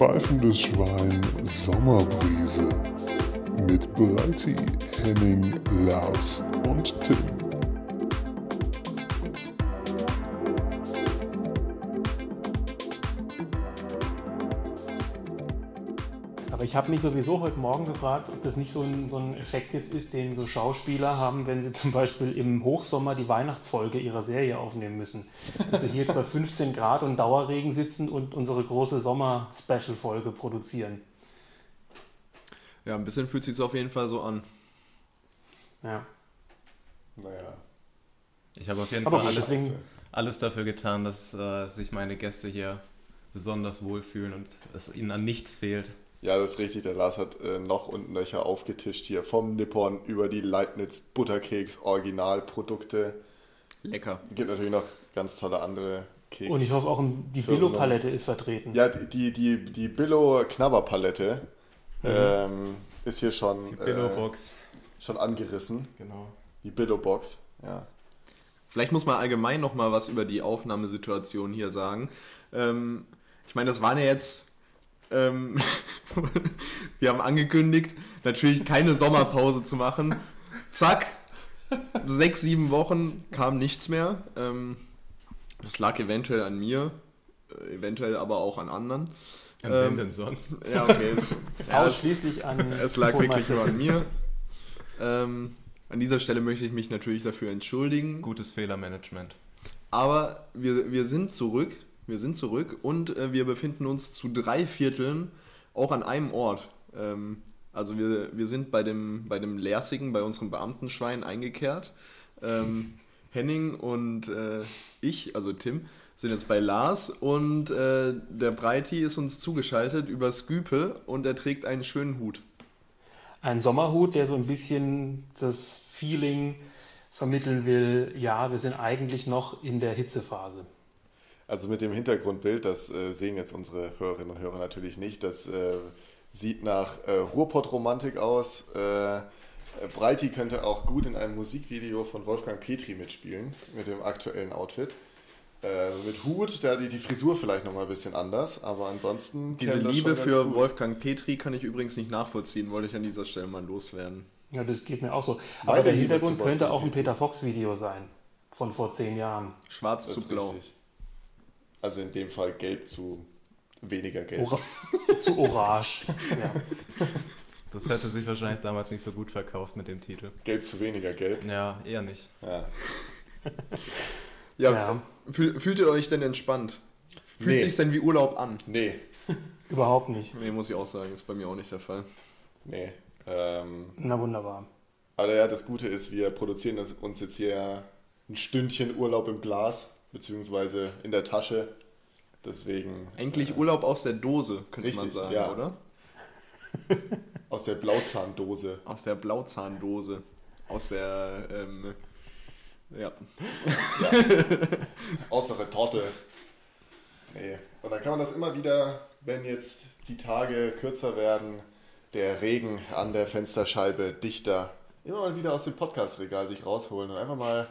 Pfeifendes Schwein Sommerbrise mit Breiti, Henning, Lars und Tim. Ich habe mich sowieso heute Morgen gefragt, ob das nicht so ein, so ein Effekt jetzt ist, den so Schauspieler haben, wenn sie zum Beispiel im Hochsommer die Weihnachtsfolge ihrer Serie aufnehmen müssen. Dass wir hier jetzt bei 15 Grad und Dauerregen sitzen und unsere große Sommer-Special-Folge produzieren. Ja, ein bisschen fühlt sich auf jeden Fall so an. Ja. Naja. Ich habe auf jeden Aber Fall alles, deswegen- alles dafür getan, dass äh, sich meine Gäste hier besonders wohlfühlen und es ihnen an nichts fehlt. Ja, das ist richtig. Der Lars hat äh, noch und nöcher aufgetischt hier. Vom Nippon über die Leibniz Butterkeks Originalprodukte. Lecker. Gibt natürlich noch ganz tolle andere Keks. Und ich hoffe auch, die. Billo-Palette ist vertreten. Ja, die, die, die Billo Knabberpalette ähm, ist hier schon, Die äh, Billo-Box. schon angerissen. Genau. Die Billo Box. Ja. Vielleicht muss man allgemein noch mal was über die Aufnahmesituation hier sagen. Ähm, ich meine, das waren ja jetzt. Ähm, wir haben angekündigt, natürlich keine Sommerpause zu machen. Zack, sechs, sieben Wochen kam nichts mehr. Ähm, das lag eventuell an mir, äh, eventuell aber auch an anderen. Und Ähm, denn sonst? Ja, okay. Es, ja, Ausschließlich an. es lag wirklich nur an mir. Ähm, an dieser Stelle möchte ich mich natürlich dafür entschuldigen. Gutes Fehlermanagement. Aber wir, wir sind zurück. Wir sind zurück und äh, wir befinden uns zu drei Vierteln auch an einem Ort. Ähm, also wir, wir sind bei dem, bei dem Lersigen, bei unserem Beamtenschwein eingekehrt. Ähm, Henning und äh, ich, also Tim, sind jetzt bei Lars und äh, der Breiti ist uns zugeschaltet über Skype und er trägt einen schönen Hut. Ein Sommerhut, der so ein bisschen das Feeling vermitteln will, ja, wir sind eigentlich noch in der Hitzephase. Also mit dem Hintergrundbild, das äh, sehen jetzt unsere Hörerinnen und Hörer natürlich nicht, das äh, sieht nach äh, Ruhrpott-Romantik aus. Äh, Breiti könnte auch gut in einem Musikvideo von Wolfgang Petri mitspielen, mit dem aktuellen Outfit. Äh, mit Hut, da die, die Frisur vielleicht nochmal ein bisschen anders, aber ansonsten... Diese Liebe für gut. Wolfgang Petri kann ich übrigens nicht nachvollziehen, wollte ich an dieser Stelle mal loswerden. Ja, das geht mir auch so. Meine Aber der Liebe Hintergrund könnte auch ein. Peter Fox-Video sein. Von vor zehn Jahren. Schwarz Das zu blau. richtig. Also in dem Fall gelb zu weniger gelb. Ora zu orange. Ja. Das hätte sich wahrscheinlich damals nicht so gut verkauft mit dem Titel. Gelb zu weniger gelb. Ja, eher nicht. Ja. Ja, Ja. Fühl, fühlt ihr euch denn entspannt? Fühlt Nee. sich denn wie Urlaub an? Nee, Überhaupt nicht. Nee, muss ich auch sagen, ist bei mir auch nicht der Fall. nee. Ähm, Na wunderbar. Aber ja, das Gute ist, wir produzieren uns jetzt hier ja ein Stündchen Urlaub im Glas, beziehungsweise in der Tasche. Deswegen Eigentlich Urlaub aus der Dose, könnte man Richtig, sagen, ja. oder? aus der Blauzahndose. Aus der Blauzahndose. Aus der, ähm, ja. Aus der Torte. Nee. Und dann kann man das immer wieder, wenn jetzt die Tage kürzer werden, der Regen an der Fensterscheibe dichter, immer mal wieder aus dem Podcastregal sich rausholen und einfach mal,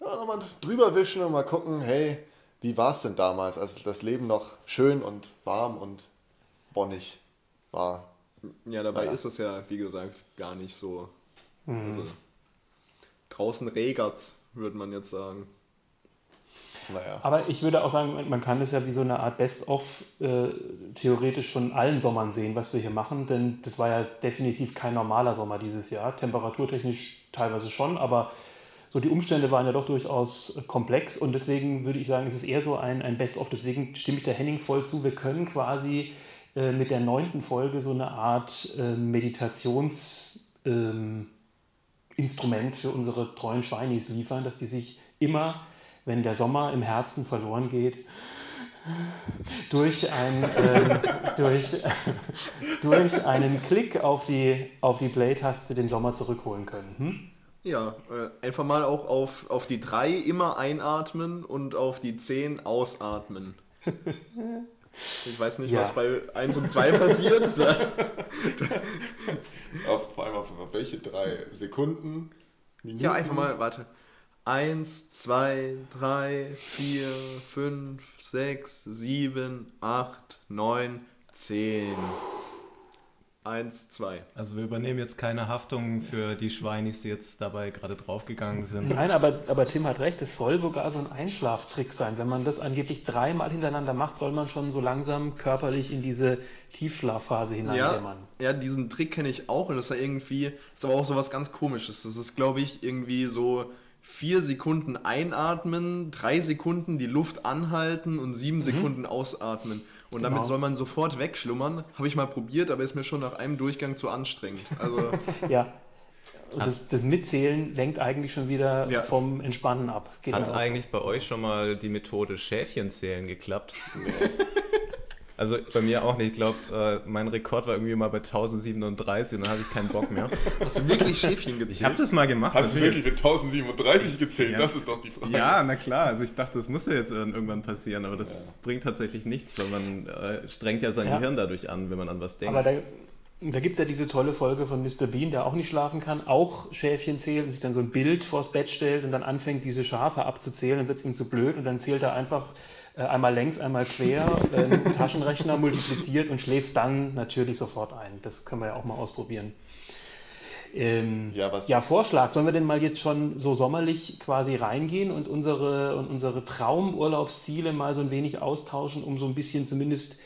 ja, nochmal drüber wischen und mal gucken, hey, wie war es denn damals, als das Leben noch schön und warm und bonnig war. Ja, dabei Ja. ist es ja, wie gesagt, gar nicht so. Mhm. Also, draußen regert's, würde man jetzt sagen. Naja. Aber ich würde auch sagen, man kann es ja wie so eine Art Best-of äh, theoretisch schon allen Sommern sehen, was wir hier machen, denn das war ja definitiv kein normaler Sommer dieses Jahr. Temperaturtechnisch teilweise schon, aber so die Umstände waren ja doch durchaus äh, komplex und deswegen würde ich sagen, es ist eher so ein, ein Best-of. Deswegen stimme ich der Henning voll zu. Wir können quasi äh, mit der neunten Folge so eine Art äh, Meditations- ähm, Instrument für unsere treuen Schweinis liefern, dass die sich immer, wenn der Sommer im Herzen verloren geht, durch, ein, ähm, durch, durch einen Klick auf die, auf die Play-Taste den Sommer zurückholen können. Hm? Ja, äh, einfach mal auch auf, auf die 3 immer einatmen und auf die 10 ausatmen. Ich weiß nicht, Ja. was bei 1 und 2 passiert. Auf, vor allem auf, auf welche drei Sekunden? Minuten? Ja, einfach mal, warte. 1, 2, 3, 4, 5, 6, 7, 8, 9, 10. 1, 2. Also wir übernehmen jetzt keine Haftung für die Schweinis, die jetzt dabei gerade draufgegangen sind. Nein, aber, aber Tim hat recht, es soll sogar so ein Einschlaftrick sein. Wenn man das angeblich dreimal hintereinander macht, soll man schon so langsam körperlich in diese Tiefschlafphase hineindämmern. Ja, ja, diesen Trick kenne ich auch und das ist ja irgendwie, das ist aber auch so was ganz komisches. Das ist, glaube ich, irgendwie so vier Sekunden einatmen, drei Sekunden die Luft anhalten und sieben Sekunden ausatmen. Und damit Genau. soll man sofort wegschlummern. Habe ich mal probiert, aber ist mir schon nach einem Durchgang zu anstrengend. Also, Ja. Und das, das Mitzählen lenkt eigentlich schon wieder Ja. vom Entspannen ab. Geht Hat eigentlich bei euch schon mal die Methode Schäfchenzählen geklappt? Also bei mir auch nicht. Ich glaube, äh, mein Rekord war irgendwie mal bei 1037 und dann hatte ich keinen Bock mehr. hast du wirklich Schäfchen gezählt? Ich habe das mal gemacht. Hast du wirklich mit 1037 gezählt? Ja. Das ist doch die Frage. Ja, na klar. Also ich dachte, das muss ja jetzt irgendwann passieren, aber das bringt tatsächlich nichts, weil man äh, strengt ja sein Ja. Gehirn dadurch an, wenn man an was denkt. Aber da, da gibt es ja diese tolle Folge von Mr. Bean, der auch nicht schlafen kann, auch Schäfchen zählt und sich dann so ein Bild vors Bett stellt und dann anfängt, diese Schafe abzuzählen, dann wird es ihm zu blöd und dann zählt er einfach einmal längs, einmal quer, äh, dem Taschenrechner multipliziert und schläft dann natürlich sofort ein. Das können wir ja auch mal ausprobieren. Ähm, Ja, was- ja, Vorschlag. Sollen wir denn mal jetzt schon so sommerlich quasi reingehen und unsere, und unsere Traumurlaubsziele mal so ein wenig austauschen, um so ein bisschen zumindest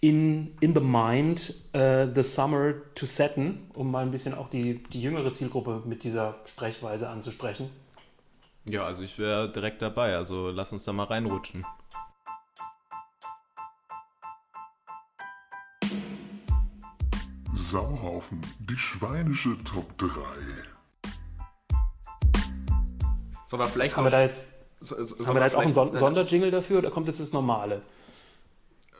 in, in the mind äh, the summer to setten, um mal ein bisschen auch die, die jüngere Zielgruppe mit dieser Sprechweise anzusprechen? ja, also ich wäre direkt dabei. Also lass uns da mal reinrutschen. Sauhaufen, die schweinische Top 3. Sollen wir vielleicht Haben wir da jetzt, so- so- sollen haben wir da jetzt auch einen Son Sonderjingle dafür oder kommt jetzt das Normale?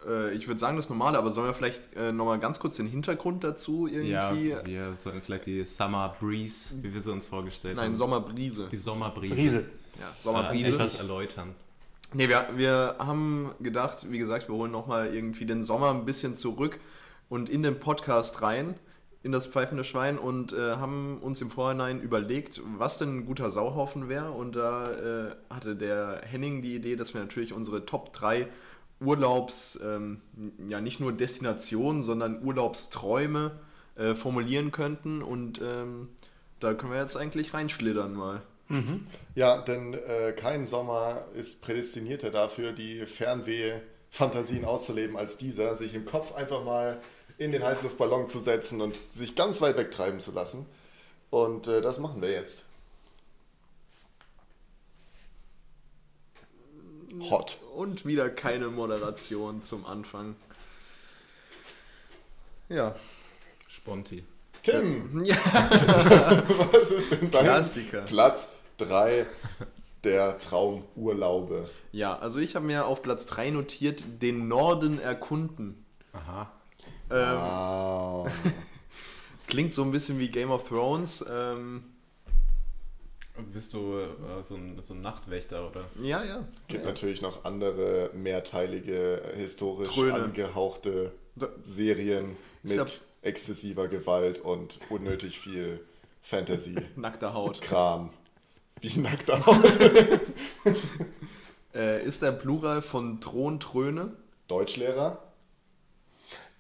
Äh, ich würde sagen das Normale, aber sollen wir vielleicht äh, nochmal ganz kurz den Hintergrund dazu Ja, irgendwie? wir sollten vielleicht die Summer Breeze, wie wir sie uns vorgestellt Nein, haben. Sommerbrise. die Sommerbrise. Riese. Ja, Äh, Sommerbrise. etwas erläutern. Nee, wir, wir haben gedacht, wie gesagt, wir holen nochmal irgendwie den Sommer ein bisschen zurück und in den Podcast rein, in das pfeifende Schwein und äh, haben uns im Vorhinein überlegt, was denn ein guter Sauhaufen wäre. Und da äh, hatte der Henning die Idee, dass wir natürlich unsere Top 3 Urlaubs, ähm, ja nicht nur Destinationen, sondern Urlaubsträume äh, formulieren könnten. Und ähm, da können wir jetzt eigentlich reinschlittern mal. Ja, denn äh, kein Sommer ist prädestinierter dafür, die Fernweh-Fantasien auszuleben als dieser, sich im Kopf einfach mal in den Heißluftballon zu setzen und sich ganz weit wegtreiben zu lassen. Und äh, das machen wir jetzt. Hot. Und wieder keine Moderation zum Anfang. Ja. Sponti. Tim, Ja, was ist denn dein Klassiker. Platz 3 der Traumurlaube? Ja, also ich habe mir auf Platz 3 notiert, den Norden erkunden. Aha. Ähm, Ah, Klingt so ein bisschen wie Game of Thrones. Ähm, Bist du äh, so, ein, so ein Nachtwächter oder? ja, ja. gibt natürlich noch andere mehrteilige, historisch Tröne. angehauchte Da- Serien mit glaub- exzessiver Gewalt und unnötig viel Fantasy-Kram. Nackte Haut. Wie nackter Haut. Äh, ist der Plural von Thron, Tröne Deutschlehrer?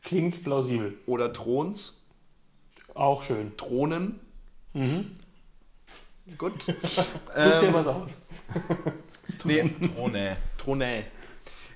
Klingt plausibel. oder Throns? Auch schön. Thronen? Mhm. Gut. Such Ähm, dir was aus. nee, Oh ne. Tronä.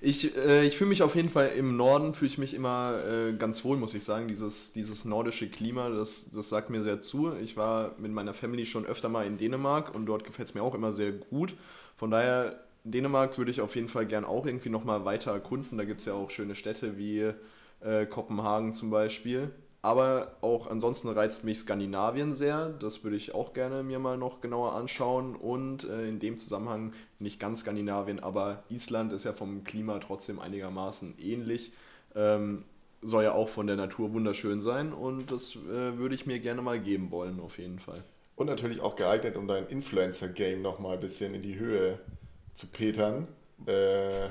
Ich, äh, ich fühle mich auf jeden Fall im Norden, fühle ich mich immer äh, ganz wohl, muss ich sagen. Dieses, dieses nordische Klima, das, das sagt mir sehr zu. Ich war mit meiner Family schon öfter mal in Dänemark und dort gefällt es mir auch immer sehr gut. Von daher, Dänemark würde ich auf jeden Fall gern auch irgendwie nochmal weiter erkunden. Da gibt es ja auch schöne Städte wie äh, Kopenhagen zum Beispiel. Aber auch ansonsten reizt mich Skandinavien sehr. Das würde ich auch gerne mir mal noch genauer anschauen. Und äh, in dem Zusammenhang nicht ganz Skandinavien, aber Island ist ja vom Klima trotzdem einigermaßen ähnlich. Ähm, soll ja auch von der Natur wunderschön sein und das äh, würde ich mir gerne mal geben wollen, auf jeden Fall. Und natürlich auch geeignet, um dein Influencer-Game nochmal ein bisschen in die Höhe zu petern. Äh,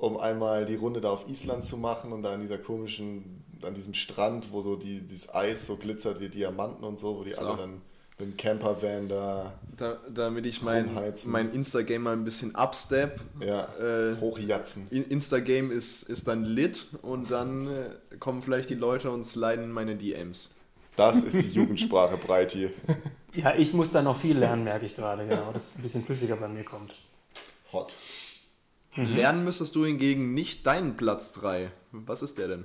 um einmal die Runde da auf Island zu machen und da an dieser komischen, an diesem Strand, wo so die, dieses Eis so glitzert wie Diamanten und so, wo die So. alle dann den Campervan da Da, damit ich mein, Rumheizen. mein Instagame mal ein bisschen upstep. ja, Äh, hochjatzen. In- Instagame ist, ist dann lit und dann äh, kommen vielleicht die Leute und sliden in meine DMs. Das ist die Jugendsprache breit hier. Ja, ich muss da noch viel lernen, merke ich gerade, genau, dass es ein bisschen flüssiger bei mir kommt. Hot. Lernen müsstest du hingegen nicht deinen Platz 3. Was ist der denn?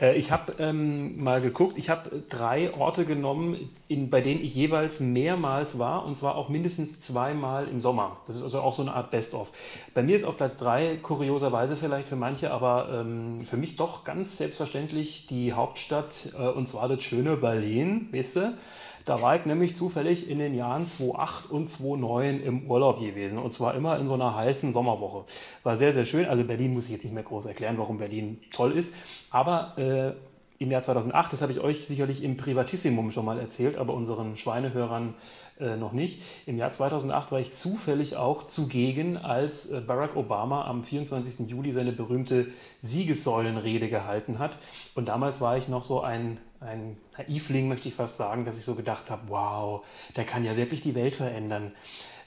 Äh, ich habe ähm, mal geguckt, ich habe drei Orte genommen, in, bei denen ich jeweils mehrmals war und zwar auch mindestens zweimal im Sommer. Das ist also auch so eine Art Best-of. Bei mir ist auf Platz drei kurioserweise vielleicht für manche, aber ähm, für mich doch ganz selbstverständlich die Hauptstadt äh, und zwar das schöne Berlin, weißt du? Da war ich nämlich zufällig in den Jahren 2008 und 2009 im Urlaub gewesen. Und zwar immer in so einer heißen Sommerwoche. War sehr, sehr schön. Also Berlin muss ich jetzt nicht mehr groß erklären, warum Berlin toll ist. Aber äh, im Jahr 2008, das habe ich euch sicherlich im Privatissimum schon mal erzählt, aber unseren Schweinehörern äh, noch nicht. Im Jahr 2008 war ich zufällig auch zugegen, als äh, Barack Obama am 24. Juli seine berühmte Siegessäulenrede gehalten hat. Und damals war ich noch so ein, ein Naivling, möchte ich fast sagen, dass ich so gedacht habe, wow, der kann ja wirklich die Welt verändern.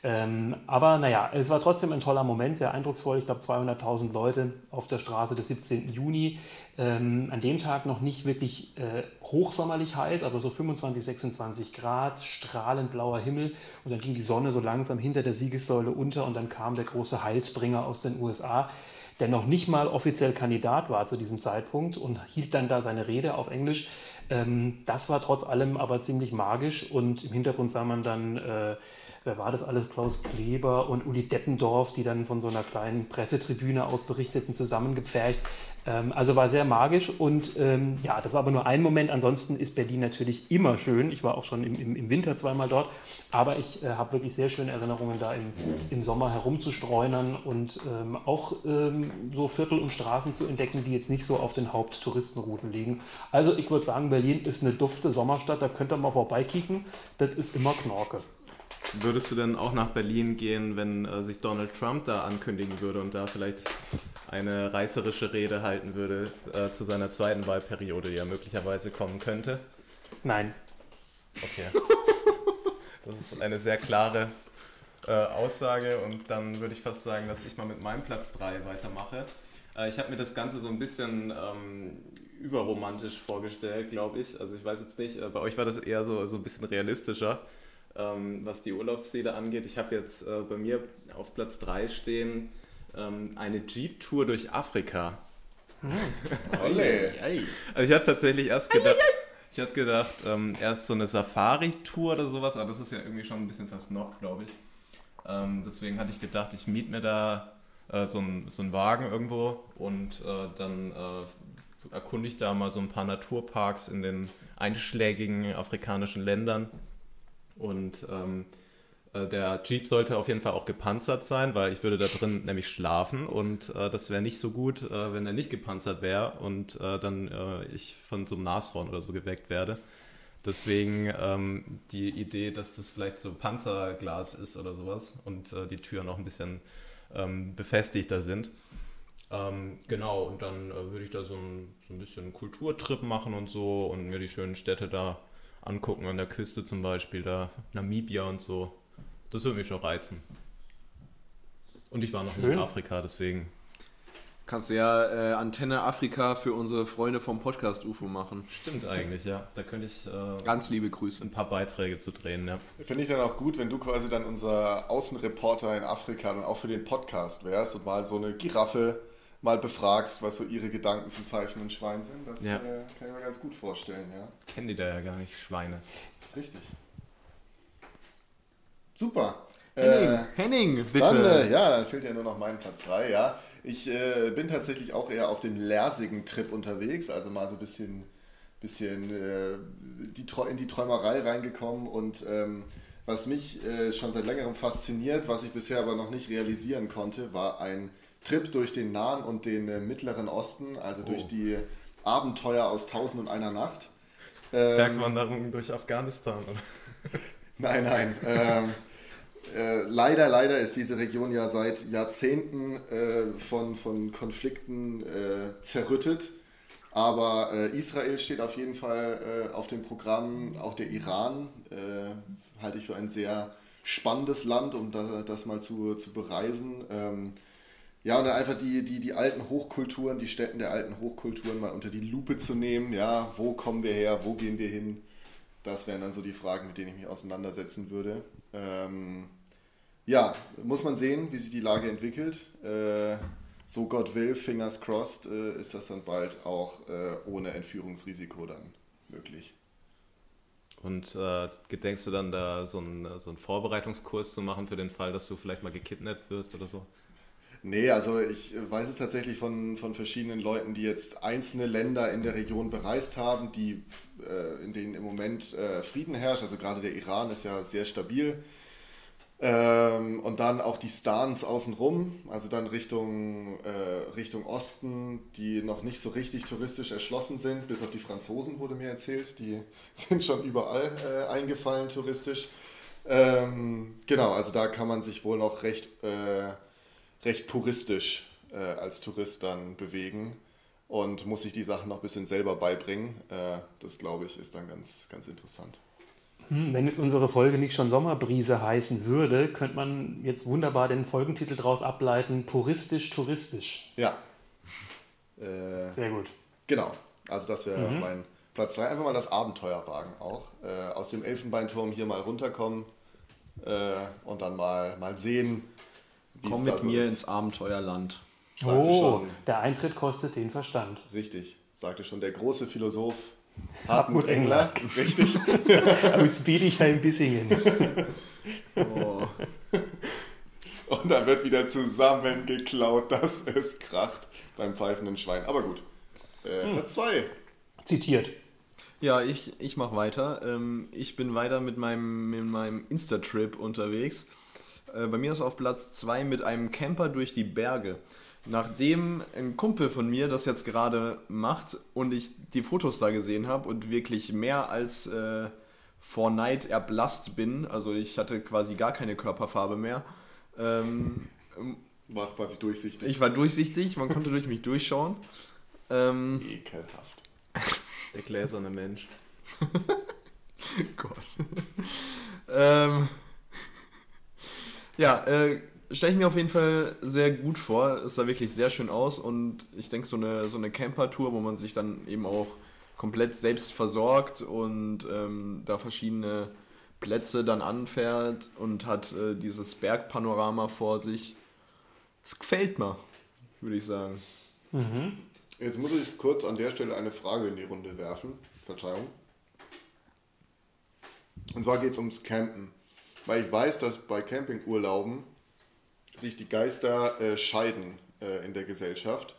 Ähm, aber naja, es war trotzdem ein toller Moment, sehr eindrucksvoll. Ich glaube, 200.000 Leute auf der Straße des 17. Juni. Ähm, an dem Tag noch nicht wirklich äh, hochsommerlich heiß, aber so 25, 26 Grad, strahlend blauer Himmel. Und dann ging die Sonne so langsam hinter der Siegessäule unter und dann kam der große Heilsbringer aus den USA, der noch nicht mal offiziell Kandidat war zu diesem Zeitpunkt und hielt dann da seine Rede auf Englisch. Ähm, das war trotz allem aber ziemlich magisch und im Hintergrund sah man dann, äh, wer war das alles, Klaus Kleber und Uli Deppendorf, die dann von so einer kleinen Pressetribüne aus berichteten, zusammengepfercht. Ähm, also war sehr magisch und ähm, ja, das war aber nur ein Moment. Ansonsten ist Berlin natürlich immer schön. Ich war auch schon im, im, im Winter zweimal dort, aber ich äh, habe wirklich sehr schöne Erinnerungen, da im, im Sommer herumzustreunern und ähm, auch ähm, so Viertel und Straßen zu entdecken, die jetzt nicht so auf den Haupttouristenrouten liegen. Also ich würde sagen, Berlin ist eine dufte Sommerstadt, da könnt ihr mal vorbeikicken. Das ist immer Knorke. Würdest du denn auch nach Berlin gehen, wenn äh, sich Donald Trump da ankündigen würde und da vielleicht eine reißerische Rede halten würde äh, zu seiner zweiten Wahlperiode, die ja möglicherweise kommen könnte? Nein. Okay. Das ist eine sehr klare äh, Aussage und dann würde ich fast sagen, dass ich mal mit meinem Platz 3 weitermache. Äh, ich habe mir das Ganze so ein bisschen ähm, überromantisch vorgestellt, glaube ich. Also ich weiß jetzt nicht, äh, bei euch war das eher so, so ein bisschen realistischer, ähm, was die Urlaubsziele angeht. Ich habe jetzt äh, bei mir auf Platz 3 stehen ähm, eine Jeep-Tour durch Afrika. Olle. Also ich hatte tatsächlich erst gedacht, ich hatte gedacht, ähm, erst so eine Safari-Tour oder sowas, aber das ist ja irgendwie schon ein bisschen versnobbt, glaube ich. Ähm, deswegen hatte ich gedacht, ich miete mir da äh, so, einen, so einen Wagen irgendwo und äh, dann äh, erkunde ich da mal so ein paar Naturparks in den einschlägigen afrikanischen Ländern. Und ähm, äh, der Jeep sollte auf jeden Fall auch gepanzert sein, weil ich würde da drin nämlich schlafen und äh, das wäre nicht so gut, äh, wenn er nicht gepanzert wäre und äh, dann äh, ich von so einem Nashorn oder so geweckt werde. Deswegen ähm, die Idee, dass das vielleicht so Panzerglas ist oder sowas und äh, die Türen auch ein bisschen ähm, befestigter sind. Ähm, genau, und dann würde ich da so ein, so ein bisschen Kulturtrip machen und so und mir die schönen Städte da angucken, an der Küste zum Beispiel, da Namibia und so. Das würde mich schon reizen. Und ich war noch nie Schön. in Afrika, deswegen. Kannst du ja äh, Antenne Afrika für unsere Freunde vom Podcast UFO machen. Stimmt eigentlich, ja. Da könnte ich äh, Ganz liebe Grüße. ein paar Beiträge zu drehen, ja. Finde ich dann auch gut, wenn du quasi dann unser Außenreporter in Afrika dann auch für den Podcast wärst und mal so eine Giraffe mal befragst, was so ihre Gedanken zum pfeifenden Schwein sind. Das Ja. äh, kann ich mir ganz gut vorstellen, ja. Kennen die da ja gar nicht, Schweine. Richtig. Super. Henning, Äh, Henning, bitte. Dann, äh, ja, dann fehlt ja nur noch mein Platz 3, ja. Ich äh, bin tatsächlich auch eher auf dem lersigen Trip unterwegs, also mal so ein bisschen, bisschen äh, die, in die Träumerei reingekommen und ähm, was mich äh, schon seit längerem fasziniert, was ich bisher aber noch nicht realisieren konnte, war ein Trip durch den Nahen und den äh, Mittleren Osten, also durch Oh. die Abenteuer aus Tausend und einer Nacht. Ähm, Bergwanderung durch Afghanistan, oder? Nein, nein. ähm, äh, leider, leider ist diese Region ja seit Jahrzehnten äh, von, von Konflikten äh, zerrüttet. Aber äh, Israel steht auf jeden Fall äh, auf dem Programm, auch der Iran äh, halte ich für ein sehr spannendes Land, um da, das mal zu, zu bereisen. Ähm, ja, und dann einfach die, die, die alten Hochkulturen, die Städten der alten Hochkulturen mal unter die Lupe zu nehmen. Ja, wo kommen wir her, wo gehen wir hin? Das wären dann so die Fragen, mit denen ich mich auseinandersetzen würde. Ähm, ja, muss man sehen, wie sich die Lage entwickelt. Äh, so Gott will, fingers crossed, äh, ist das dann bald auch äh, ohne Entführungsrisiko dann möglich. Und äh, gedenkst du dann da so einen, so einen Vorbereitungskurs zu machen für den Fall, dass du vielleicht mal gekidnappt wirst oder so? Nee, also ich weiß es tatsächlich von, von verschiedenen Leuten, die jetzt einzelne Länder in der Region bereist haben, die, äh, in denen im Moment äh, Frieden herrscht. Also gerade der Iran ist ja sehr stabil. Ähm, und dann auch die Stans außenrum, also dann Richtung, äh, Richtung Osten, die noch nicht so richtig touristisch erschlossen sind, bis auf die Franzosen wurde mir erzählt, die sind schon überall äh, eingefallen touristisch. Ähm, genau, also da kann man sich wohl noch recht, äh, recht puristisch äh, als Tourist dann bewegen und muss sich die Sachen noch ein bisschen selber beibringen. Äh, das glaube ich ist dann ganz, ganz interessant. Hm, wenn jetzt unsere Folge nicht schon Sommerbrise heißen würde, könnte man jetzt wunderbar den Folgentitel daraus ableiten: Puristisch, touristisch. Ja. Äh, Sehr gut. Genau. Also das wäre mhm. mein Platz 3. Einfach mal das Abenteuer wagen auch. Äh, aus dem Elfenbeinturm hier mal runterkommen äh, und dann mal, mal sehen, Komm mit so mir ist. ins Abenteuerland. Sagte oh, schon, der Eintritt kostet den Verstand. Richtig. Sagte schon der große Philosoph Hartmut Engler, richtig. Aus Bietigheim-Bissingen. oh. Und dann wird wieder zusammengeklaut, dass es kracht beim pfeifenden Schwein. Aber gut. Äh, hm. Platz 2. Zitiert. Ja, ich, ich mache weiter. Ähm, ich bin weiter mit meinem, mit meinem Insta-Trip unterwegs. Äh, bei mir ist auf Platz 2 mit einem Camper durch die Berge. Nachdem ein Kumpel von mir das jetzt gerade macht und ich die Fotos da gesehen habe und wirklich mehr als äh, vor Neid erblasst bin, also ich hatte quasi gar keine Körperfarbe mehr. Ähm, Warst quasi durchsichtig. Ich war durchsichtig, man konnte durch mich durchschauen. Ähm, Ekelhaft. Der gläserne Mensch. Gott. ähm, ja, äh, stelle ich mir auf jeden Fall sehr gut vor. Es sah wirklich sehr schön aus und ich denke, so eine, so eine Camper-Tour, wo man sich dann eben auch komplett selbst versorgt und ähm, da verschiedene Plätze dann anfährt und hat äh, dieses Bergpanorama vor sich. Es gefällt mir, würde ich sagen. Mhm. Jetzt muss ich kurz an der Stelle eine Frage in die Runde werfen. Verzeihung. Und zwar geht es ums Campen. Weil ich weiß, dass bei Campingurlauben sich die Geister äh, scheiden äh, in der Gesellschaft.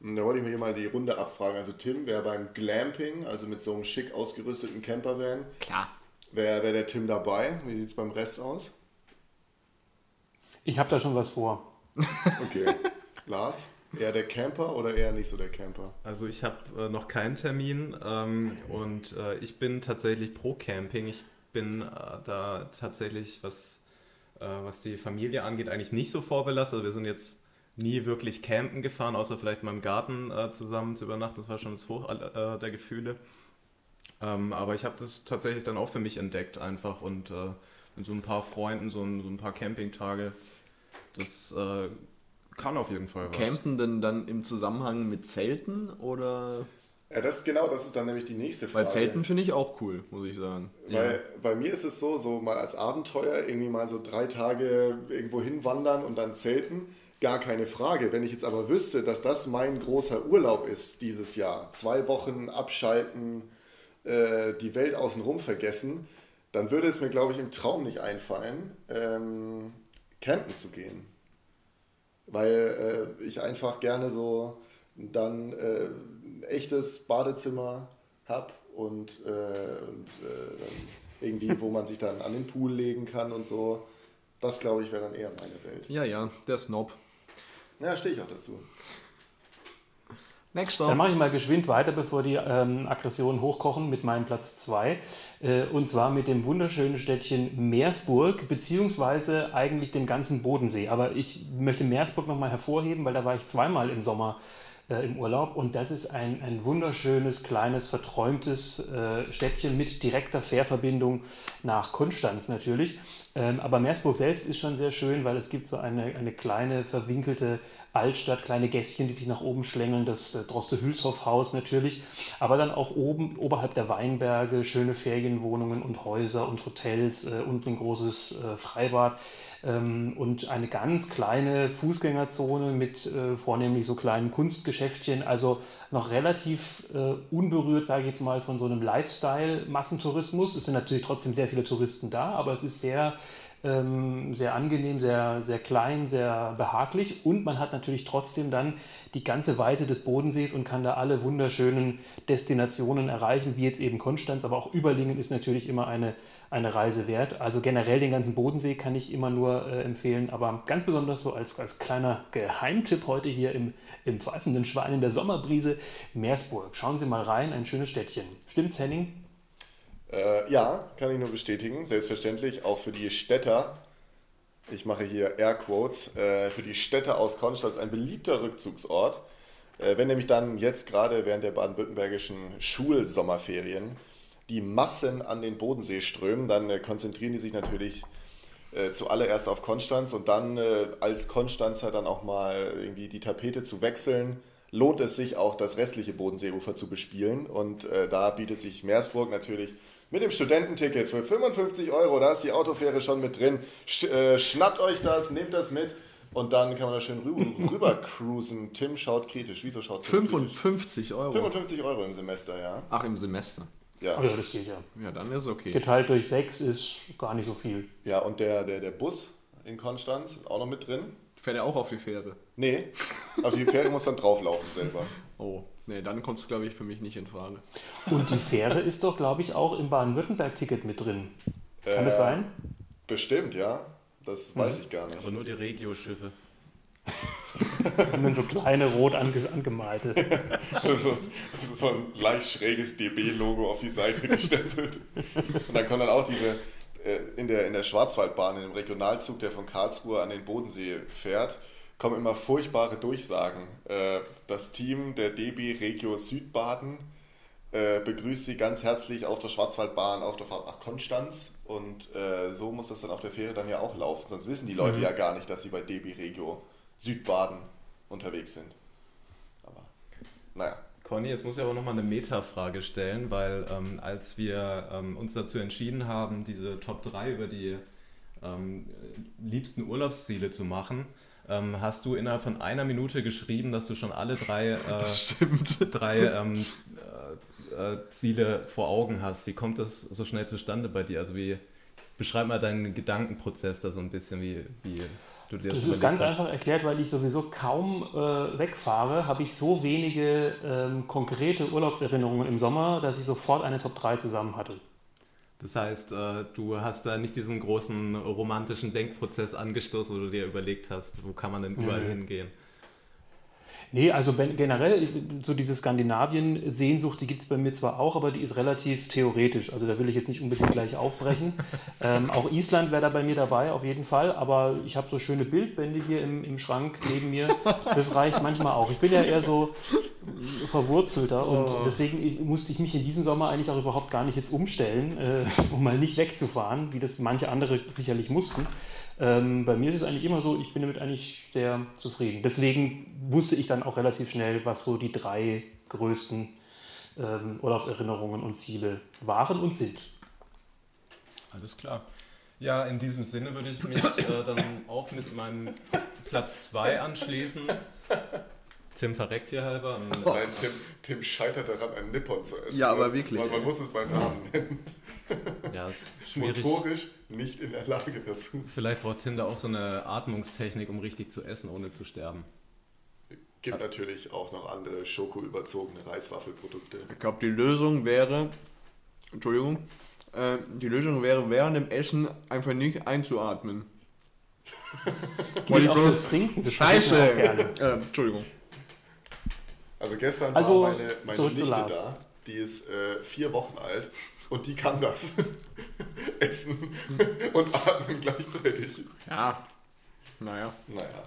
Und da wollte ich mir hier mal die Runde abfragen. Also Tim wäre beim Glamping, also mit so einem schick ausgerüsteten Campervan. Klar. Wäre wär der Tim dabei? Wie sieht es beim Rest aus? Ich habe da schon was vor. Okay. Lars? Eher der Camper oder eher nicht so der Camper? Also ich habe äh, noch keinen Termin ähm, und äh, ich bin tatsächlich pro Camping. Ich bin äh, da tatsächlich, was äh, was die Familie angeht, eigentlich nicht so vorbelastet. Also wir sind jetzt nie wirklich campen gefahren, außer vielleicht mal im Garten äh, zusammen zu übernachten. Das war schon das Hoch äh, der Gefühle. Ähm, aber ich habe das tatsächlich dann auch für mich entdeckt einfach und äh, mit so ein paar Freunden, so ein, so ein paar Campingtage, das äh, kann auf jeden Fall was. Campen denn dann im Zusammenhang mit Zelten oder? Ja, das genau, das ist dann nämlich die nächste Frage. Weil Zelten finde ich auch cool, muss ich sagen. Weil ja. bei mir ist es so, so mal als Abenteuer irgendwie mal so drei Tage irgendwo hinwandern und dann zelten, gar keine Frage. Wenn ich jetzt aber wüsste, dass das mein großer Urlaub ist dieses Jahr, zwei Wochen abschalten, äh, die Welt außenrum vergessen, dann würde es mir, glaube ich, im Traum nicht einfallen, ähm, campen zu gehen. Weil äh, ich einfach gerne so dann äh, echtes Badezimmer habe und, äh, und äh, irgendwie, wo man sich dann an den Pool legen kann und so. Das glaube ich wäre dann eher meine Welt. Ja, ja, der Snob. Ja, stehe ich auch dazu. Nächster. Dann mache ich mal geschwind weiter, bevor die ähm, Aggressionen hochkochen mit meinem Platz 2. Äh, und zwar mit dem wunderschönen Städtchen Meersburg, beziehungsweise eigentlich dem ganzen Bodensee. Aber ich möchte Meersburg nochmal hervorheben, weil da war ich zweimal im Sommer äh, im Urlaub. Und das ist ein, ein wunderschönes, kleines, verträumtes äh, Städtchen mit direkter Fährverbindung nach Konstanz natürlich. Ähm, aber Meersburg selbst ist schon sehr schön, weil es gibt so eine, eine kleine, verwinkelte Altstadt, kleine Gässchen, die sich nach oben schlängeln, das äh, Droste-Hülshoff-Haus natürlich, aber dann auch oben, oberhalb der Weinberge, schöne Ferienwohnungen und Häuser und Hotels äh, und ein großes äh, Freibad ähm, und eine ganz kleine Fußgängerzone mit äh, vornehmlich so kleinen Kunstgeschäftchen, also noch relativ äh, unberührt, sage ich jetzt mal, von so einem Lifestyle-Massentourismus. Es sind natürlich trotzdem sehr viele Touristen da, aber es ist sehr ähm, sehr angenehm, sehr, sehr klein, sehr behaglich und man hat natürlich trotzdem dann die ganze Weite des Bodensees und kann da alle wunderschönen Destinationen erreichen, wie jetzt eben Konstanz, aber auch Überlingen ist natürlich immer eine, eine Reise wert. Also generell den ganzen Bodensee kann ich immer nur äh, empfehlen, aber ganz besonders so als, als kleiner Geheimtipp heute hier im, im pfeifenden Schwein in der Sommerbrise Meersburg. Schauen Sie mal rein, ein schönes Städtchen. Stimmt's, Henning? Äh, ja, kann ich nur bestätigen. Selbstverständlich auch für die Städter. Ich mache hier Airquotes. Äh, für die Städter aus Konstanz ein beliebter Rückzugsort. Äh, wenn nämlich dann jetzt gerade während der baden-württembergischen Schulsommerferien die Massen an den Bodensee strömen, dann äh, konzentrieren die sich natürlich äh, zuallererst auf Konstanz und dann äh, als Konstanzer dann auch mal irgendwie die Tapete zu wechseln lohnt es sich auch, das restliche Bodenseeufer zu bespielen. Und äh, da bietet sich Meersburg natürlich mit dem Studententicket für 55 Euro, da ist die Autofähre schon mit drin. Sch äh, schnappt euch das, nehmt das mit und dann kann man da schön rüber, rüber cruisen. Tim schaut kritisch. Wieso schaut Tim 55 kritisch? Euro. 55 Euro im Semester, ja. Ach, im Semester. Ja, Oh ja, das geht ja. Ja, dann ist okay. Geteilt durch sechs ist gar nicht so viel. ja und der, der, der Bus in Konstanz auch noch mit drin. Fährt er auch auf die Fähre? Nee, auf die Fähre muss dann drauflaufen selber. Oh, nee, dann kommt es, glaube ich, für mich nicht in Frage. Und die Fähre ist doch, glaube ich, auch im Baden-Württemberg-Ticket mit drin. Kann das Äh, sein? Bestimmt, ja. Das weiß ich gar nicht. Aber nur die Regio-Schiffe. Das sind dann so kleine rot ange angemalte. Also, das ist so ein leicht schräges DB-Logo auf die Seite gestempelt. Und dann kommen dann auch diese, äh, in der, in der Schwarzwaldbahn, in dem Regionalzug, der von Karlsruhe an den Bodensee fährt, kommen immer furchtbare Durchsagen. Äh, das Team der DB Regio Südbaden äh, begrüßt Sie ganz herzlich auf der Schwarzwaldbahn auf der Fahrt nach Konstanz. Und äh, so muss das dann auf der Fähre dann ja auch laufen. Sonst wissen die Leute ja gar nicht, dass sie bei DB Regio Südbaden unterwegs sind. Aber naja. Conny, jetzt muss ich aber nochmal eine Metafrage stellen, weil ähm, als wir ähm, uns dazu entschieden haben, diese Top 3 über die ähm, liebsten Urlaubsziele zu machen, ähm, hast du innerhalb von einer Minute geschrieben, dass du schon alle drei, äh, drei ähm, äh, äh, Ziele vor Augen hast. Wie kommt das so schnell zustande bei dir? Also wie beschreib mal deinen Gedankenprozess da so ein bisschen, wie, wie du dir das, Das ist ganz hast. einfach erklärt, weil ich sowieso kaum äh, wegfahre, habe ich so wenige ähm, konkrete Urlaubserinnerungen im Sommer, dass ich sofort eine Top 3 zusammen hatte. Das heißt, äh, du hast da nicht diesen großen romantischen Denkprozess angestoßen, wo du dir überlegt hast, wo kann man denn überall Mhm. hingehen. Nee, also generell, so diese Skandinavien-Sehnsucht, die gibt es bei mir zwar auch, aber die ist relativ theoretisch. Also da will ich jetzt nicht unbedingt gleich aufbrechen. ähm, auch Island wäre da bei mir dabei, auf jeden Fall. Aber ich habe so schöne Bildbände hier im, im Schrank neben mir. Das reicht manchmal auch. Ich bin ja eher so verwurzelter und deswegen ich- musste ich mich in diesem Sommer eigentlich auch überhaupt gar nicht jetzt umstellen, äh, um mal nicht wegzufahren, wie das manche andere sicherlich mussten. Ähm, bei mir ist es eigentlich immer so, ich bin damit eigentlich sehr zufrieden. Deswegen wusste ich dann auch relativ schnell, was so die drei größten ähm, Urlaubserinnerungen und Ziele waren und sind. Alles klar. Ja, in diesem Sinne würde ich mich äh, dann auch mit meinem Platz 2 anschließen. Tim verreckt hier halber. Ähm, Nein, Tim, Tim scheitert daran, ein Nippon zu essen. Ja, aber wirklich, Man, man muss es beim Namen nennen. Ja, ist schwierig. Motorisch nicht in der Lage dazu. Vielleicht braucht Tim da auch so eine Atmungstechnik, um richtig zu essen, ohne zu sterben. Gibt natürlich auch noch andere schokoüberzogene Reiswaffelprodukte. Ich glaube, die Lösung wäre, Entschuldigung, äh, die Lösung wäre während dem Essen einfach nicht einzuatmen. Geht ich bloß- Trinken. Das Scheiße! mache ich auch gerne. Äh, Entschuldigung. Also gestern Also, war meine, meine Nichte da, die ist äh, vier Wochen alt und die kann das. Essen und atmen gleichzeitig. Ja. Naja. Naja.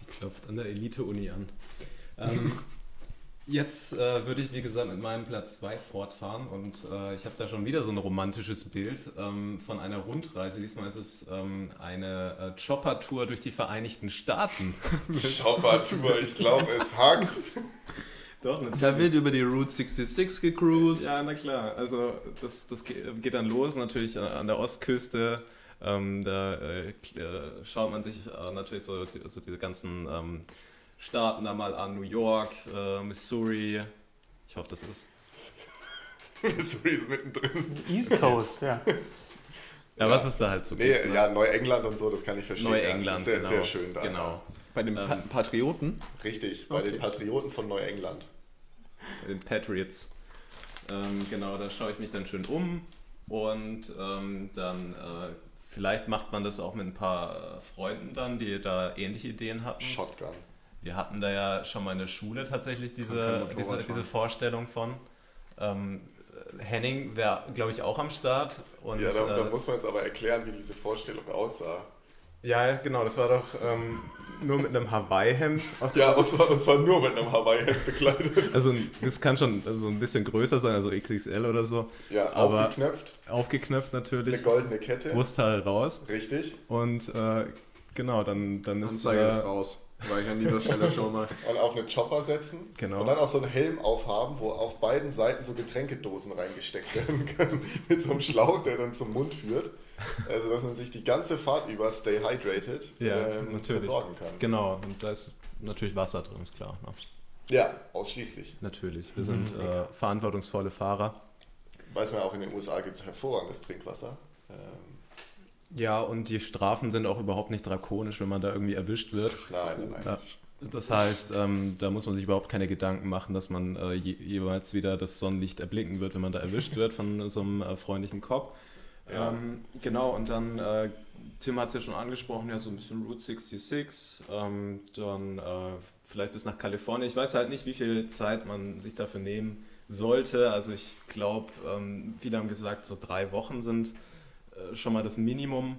Die klopft an der Elite-Uni an. Ähm, Jetzt äh, würde ich, wie gesagt, mit meinem Platz 2 fortfahren und äh, ich habe da schon wieder so ein romantisches Bild ähm, von einer Rundreise. Diesmal ist es ähm, eine äh, Chopper-Tour durch die Vereinigten Staaten. Chopper-Tour, ich glaube, es hakt. Doch, natürlich. Da wird über die Route 66 gecruised. Ja, na klar. Also das, das ge- geht dann los natürlich an- der Ostküste. Ähm, da äh, äh, schaut man sich äh, natürlich so, so diese ganzen ähm, Staaten da mal an. New York, äh, Missouri. Ich hoffe, das ist. Missouri ist mittendrin. East Coast, ja. Ja, was es da halt so Nee, gibt. ne? ja, Neuengland und so, das kann ich verstehen. Ja, Neuengland, ist sehr, genau. sehr schön da. Genau. Bei den Pa- Ähm, Patrioten. Richtig, bei Okay. den Patrioten von Neuengland. den Patriots. Ähm, genau, da schaue ich mich dann schön um und ähm, dann äh, vielleicht macht man das auch mit ein paar äh, Freunden dann, die da ähnliche Ideen hatten. Shotgun. Wir hatten da ja schon mal in der Schule tatsächlich diese, diese, diese Vorstellung von. Ähm, Henning wäre, glaube ich, auch am Start. Und, Ja, da, da äh, muss man jetzt aber erklären, wie diese Vorstellung aussah. ja, genau, das war doch ähm, nur mit einem Hawaii-Hemd auf Ja, und zwar, und zwar nur mit einem Hawaii-Hemd bekleidet. Also das kann schon so ein bisschen größer sein, also XXL oder so. Ja, Aber- aufgeknöpft, Aufgeknöpft eine natürlich, goldene Kette. Brustteil raus. Richtig. Und äh, genau, dann, dann ist Anzeige ist äh, raus. War ich an dieser Stelle schon mal. Und auf einen Chopper setzen. Genau. Und dann auch so einen Helm aufhaben, wo auf beiden Seiten so Getränkedosen reingesteckt werden können. Mit so einem Schlauch, der dann zum Mund führt. Also, dass man sich die ganze Fahrt über Stay Hydrated Ja, ähm, natürlich. versorgen kann. Genau, und da ist natürlich Wasser drin, ist klar. Ne? Ja, ausschließlich. Natürlich, wir sind äh, verantwortungsvolle Fahrer. Weiß man auch, in den USA gibt es hervorragendes Trinkwasser. Ähm, Ja, und die Strafen sind auch überhaupt nicht drakonisch, wenn man da irgendwie erwischt wird. nein, nein, nein. Ja. Das heißt, ähm, da muss man sich überhaupt keine Gedanken machen, dass man äh, je, jeweils wieder das Sonnenlicht erblicken wird, wenn man da erwischt wird von so einem äh, freundlichen Cop. Ja. Ähm, genau, und dann, äh, Tim hat es ja schon angesprochen, ja, so ein bisschen Route 66, ähm, dann äh, vielleicht bis nach Kalifornien. Ich weiß halt nicht, wie viel Zeit man sich dafür nehmen sollte. Also ich glaube, ähm, viele haben gesagt, so drei Wochen sind äh, schon mal das Minimum.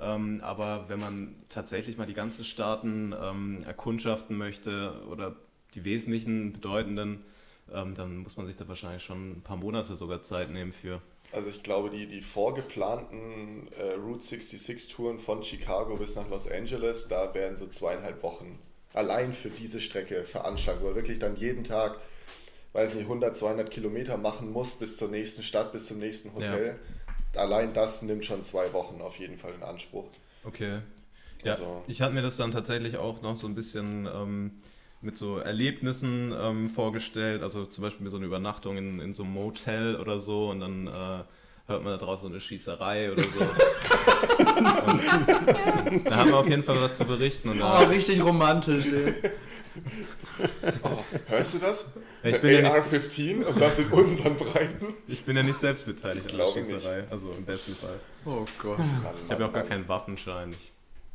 Ähm, aber wenn man tatsächlich mal die ganzen Staaten ähm, erkundschaften möchte oder die wesentlichen, bedeutenden, ähm, dann muss man sich da wahrscheinlich schon ein paar Monate sogar Zeit nehmen für. Also ich glaube, die, die vorgeplanten äh, Route 66 Touren von Chicago bis nach Los Angeles, da werden so zweieinhalb Wochen allein für diese Strecke veranschlagt, wo er wirklich dann jeden Tag, weiß nicht, 100, 200 Kilometer machen muss bis zur nächsten Stadt, bis zum nächsten Hotel. Allein das nimmt schon zwei Wochen auf jeden Fall in Anspruch. Okay. Ja, Also- ich hatte mir das dann tatsächlich auch noch so ein bisschen ähm, mit so Erlebnissen ähm, vorgestellt, also zum Beispiel so eine Übernachtung in, in so einem Motel oder so und dann äh, hört man da draußen so eine Schießerei oder so. und, da haben wir auf jeden Fall was zu berichten. Und Oh, richtig romantisch, ey. Oh, hörst du das? ich, bin ja nicht, AR-15 und das in unseren Breiten. ich bin ja nicht selbst beteiligt Ich an der Schießerei, also im besten Fall. Oh Gott. Ich habe ja auch gar keinen Waffenschein. Ich,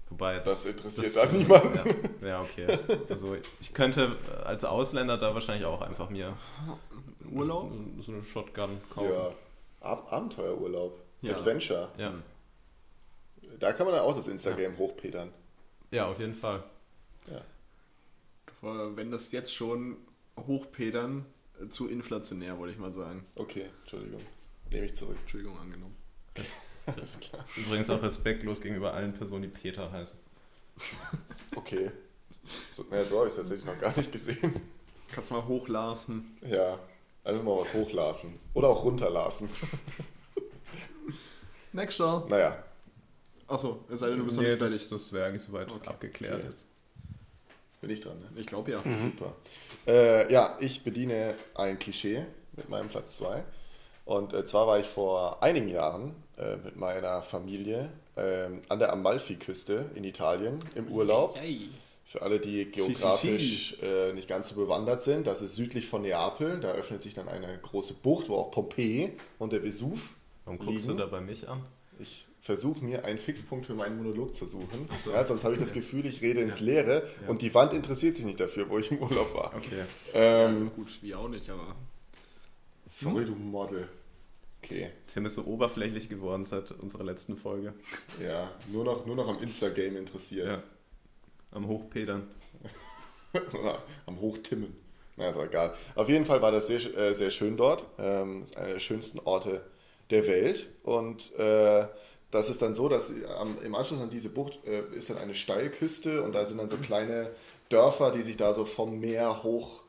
wobei Das interessiert da niemanden. Ja, ja, okay. Also ich könnte als Ausländer da wahrscheinlich auch einfach mir Urlaub? so eine Shotgun kaufen. Ja. Ab Abenteuerurlaub. Ja. Adventure. Ja, Da kann man dann auch das Instagram hochpedern. ja auf jeden Fall. Wenn das jetzt schon hochpedern, äh, zu inflationär, wollte ich mal sagen. Okay, Entschuldigung. Nehme ich zurück. Entschuldigung angenommen. Alles klar. Das ist übrigens auch respektlos gegenüber allen Personen, die Peter heißen. Okay. So, na, so habe ich es tatsächlich noch gar nicht gesehen. Kannst mal hochlassen. Ja, einfach mal was hochlassen. Oder auch runterlassen. Nächster. Naja, Achso, es sei denn, du bist noch Nee, nicht das, fertig. das wäre eigentlich soweit Okay. abgeklärt Okay. jetzt. bin ich dran, ne? Ich glaube ja. Super. Äh, ja, ich bediene ein Klischee mit meinem Platz 2. Und äh, zwar war ich vor einigen Jahren äh, mit meiner Familie ähm, an der Amalfi-Küste in Italien im Urlaub. Für alle, die geografisch äh, nicht ganz so bewandert sind, das ist südlich von Neapel. Da öffnet sich dann eine große Bucht, wo auch Pompeji und der Vesuv Warum guckst liegen. du da bei mich an? Ich versuche mir einen Fixpunkt für meinen Monolog zu suchen. so. Ja, sonst habe ich das Gefühl, ich rede ins Leere und die Wand interessiert sich nicht dafür, wo ich im Urlaub war. Okay. Ähm, Gut, wie auch nicht, aber. sorry, du Model. Okay, Tim ist so oberflächlich geworden seit unserer letzten Folge. ja, nur noch, nur noch am Instagame interessiert. Ja. Am Hochpedern. Am Hochtimmen. Na, ist auch egal. Auf jeden Fall war das sehr, äh, sehr schön dort. Ähm, ist einer der schönsten Orte der Welt. Und äh, das ist dann so, dass am, im Anschluss an diese Bucht äh, ist dann eine Steilküste und da sind dann so kleine Dörfer, die sich da so vom Meer hoch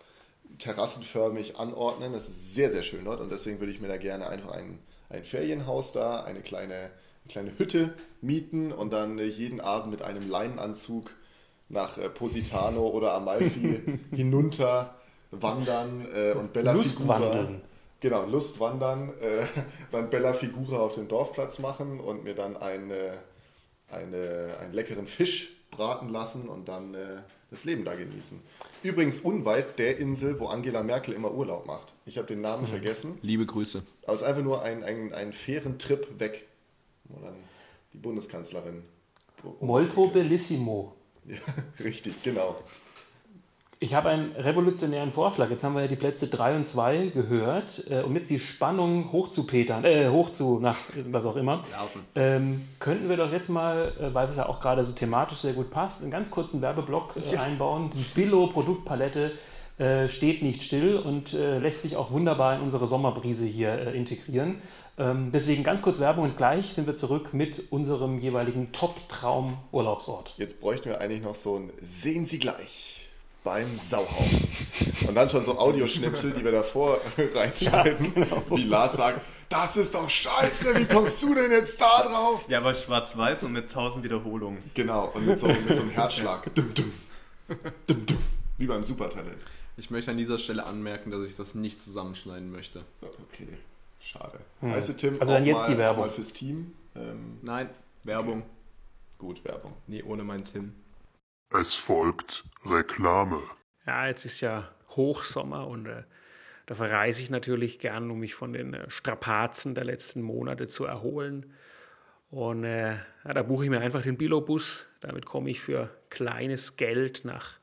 terrassenförmig anordnen. Das ist sehr, sehr schön dort und deswegen würde ich mir da gerne einfach ein, ein Ferienhaus da, eine kleine, eine kleine Hütte mieten und dann äh, jeden Abend mit einem Leinenanzug nach äh, Positano oder Amalfi hinunter wandern äh, und Bella Figura. Genau, Lustwandern, äh, dann Bella Figura auf dem Dorfplatz machen und mir dann eine, eine, einen leckeren Fisch braten lassen und dann äh, das Leben da genießen. Übrigens unweit der Insel, wo Angela Merkel immer Urlaub macht. Ich habe den Namen vergessen, Liebe Grüße. aber es ist einfach nur ein, ein, ein fairen Trip weg, wo dann die Bundeskanzlerin. Molto bellissimo. Ja, richtig, genau. Ich habe einen revolutionären Vorschlag. Jetzt haben wir ja die Plätze 3 und 2 gehört. Äh, um jetzt die Spannung hochzupetern, äh, hoch zu, nach was auch immer, ähm, könnten wir doch jetzt mal, äh, weil es ja auch gerade so thematisch sehr gut passt, einen ganz kurzen Werbeblock äh, einbauen. Die Billo-Produktpalette äh, steht nicht still und äh, lässt sich auch wunderbar in unsere Sommerbrise hier integrieren. Ähm, deswegen ganz kurz Werbung und gleich sind wir zurück mit unserem jeweiligen Top-Traum-Urlaubsort. Jetzt bräuchten wir eigentlich noch so ein Sehen Sie gleich beim Sauhaufen. Und dann schon so Audioschnipsel, die wir davor reinschneiden, wie Lars sagt, das ist doch scheiße, wie kommst du denn jetzt da drauf? Ja, aber schwarz-weiß und mit 1000 Wiederholungen. Genau, und mit so, mit so einem Herzschlag. Dum, dum. Dum, dum. Wie beim Supertalent. Ich möchte an dieser Stelle anmerken, dass ich das nicht zusammenschneiden möchte. Okay, schade. Weißt du, Tim, Also dann jetzt mal, die Werbung. mal fürs Team. Ähm, Nein, Werbung. gut, Werbung. Nee, ohne meinen Tim. Es folgt Reklame. Ja, jetzt ist ja Hochsommer und äh, da verreise ich natürlich gern, um mich von den äh, Strapazen der letzten Monate zu erholen. Und äh, ja, da buche ich mir einfach den Bilobus. Damit komme ich für kleines Geld nach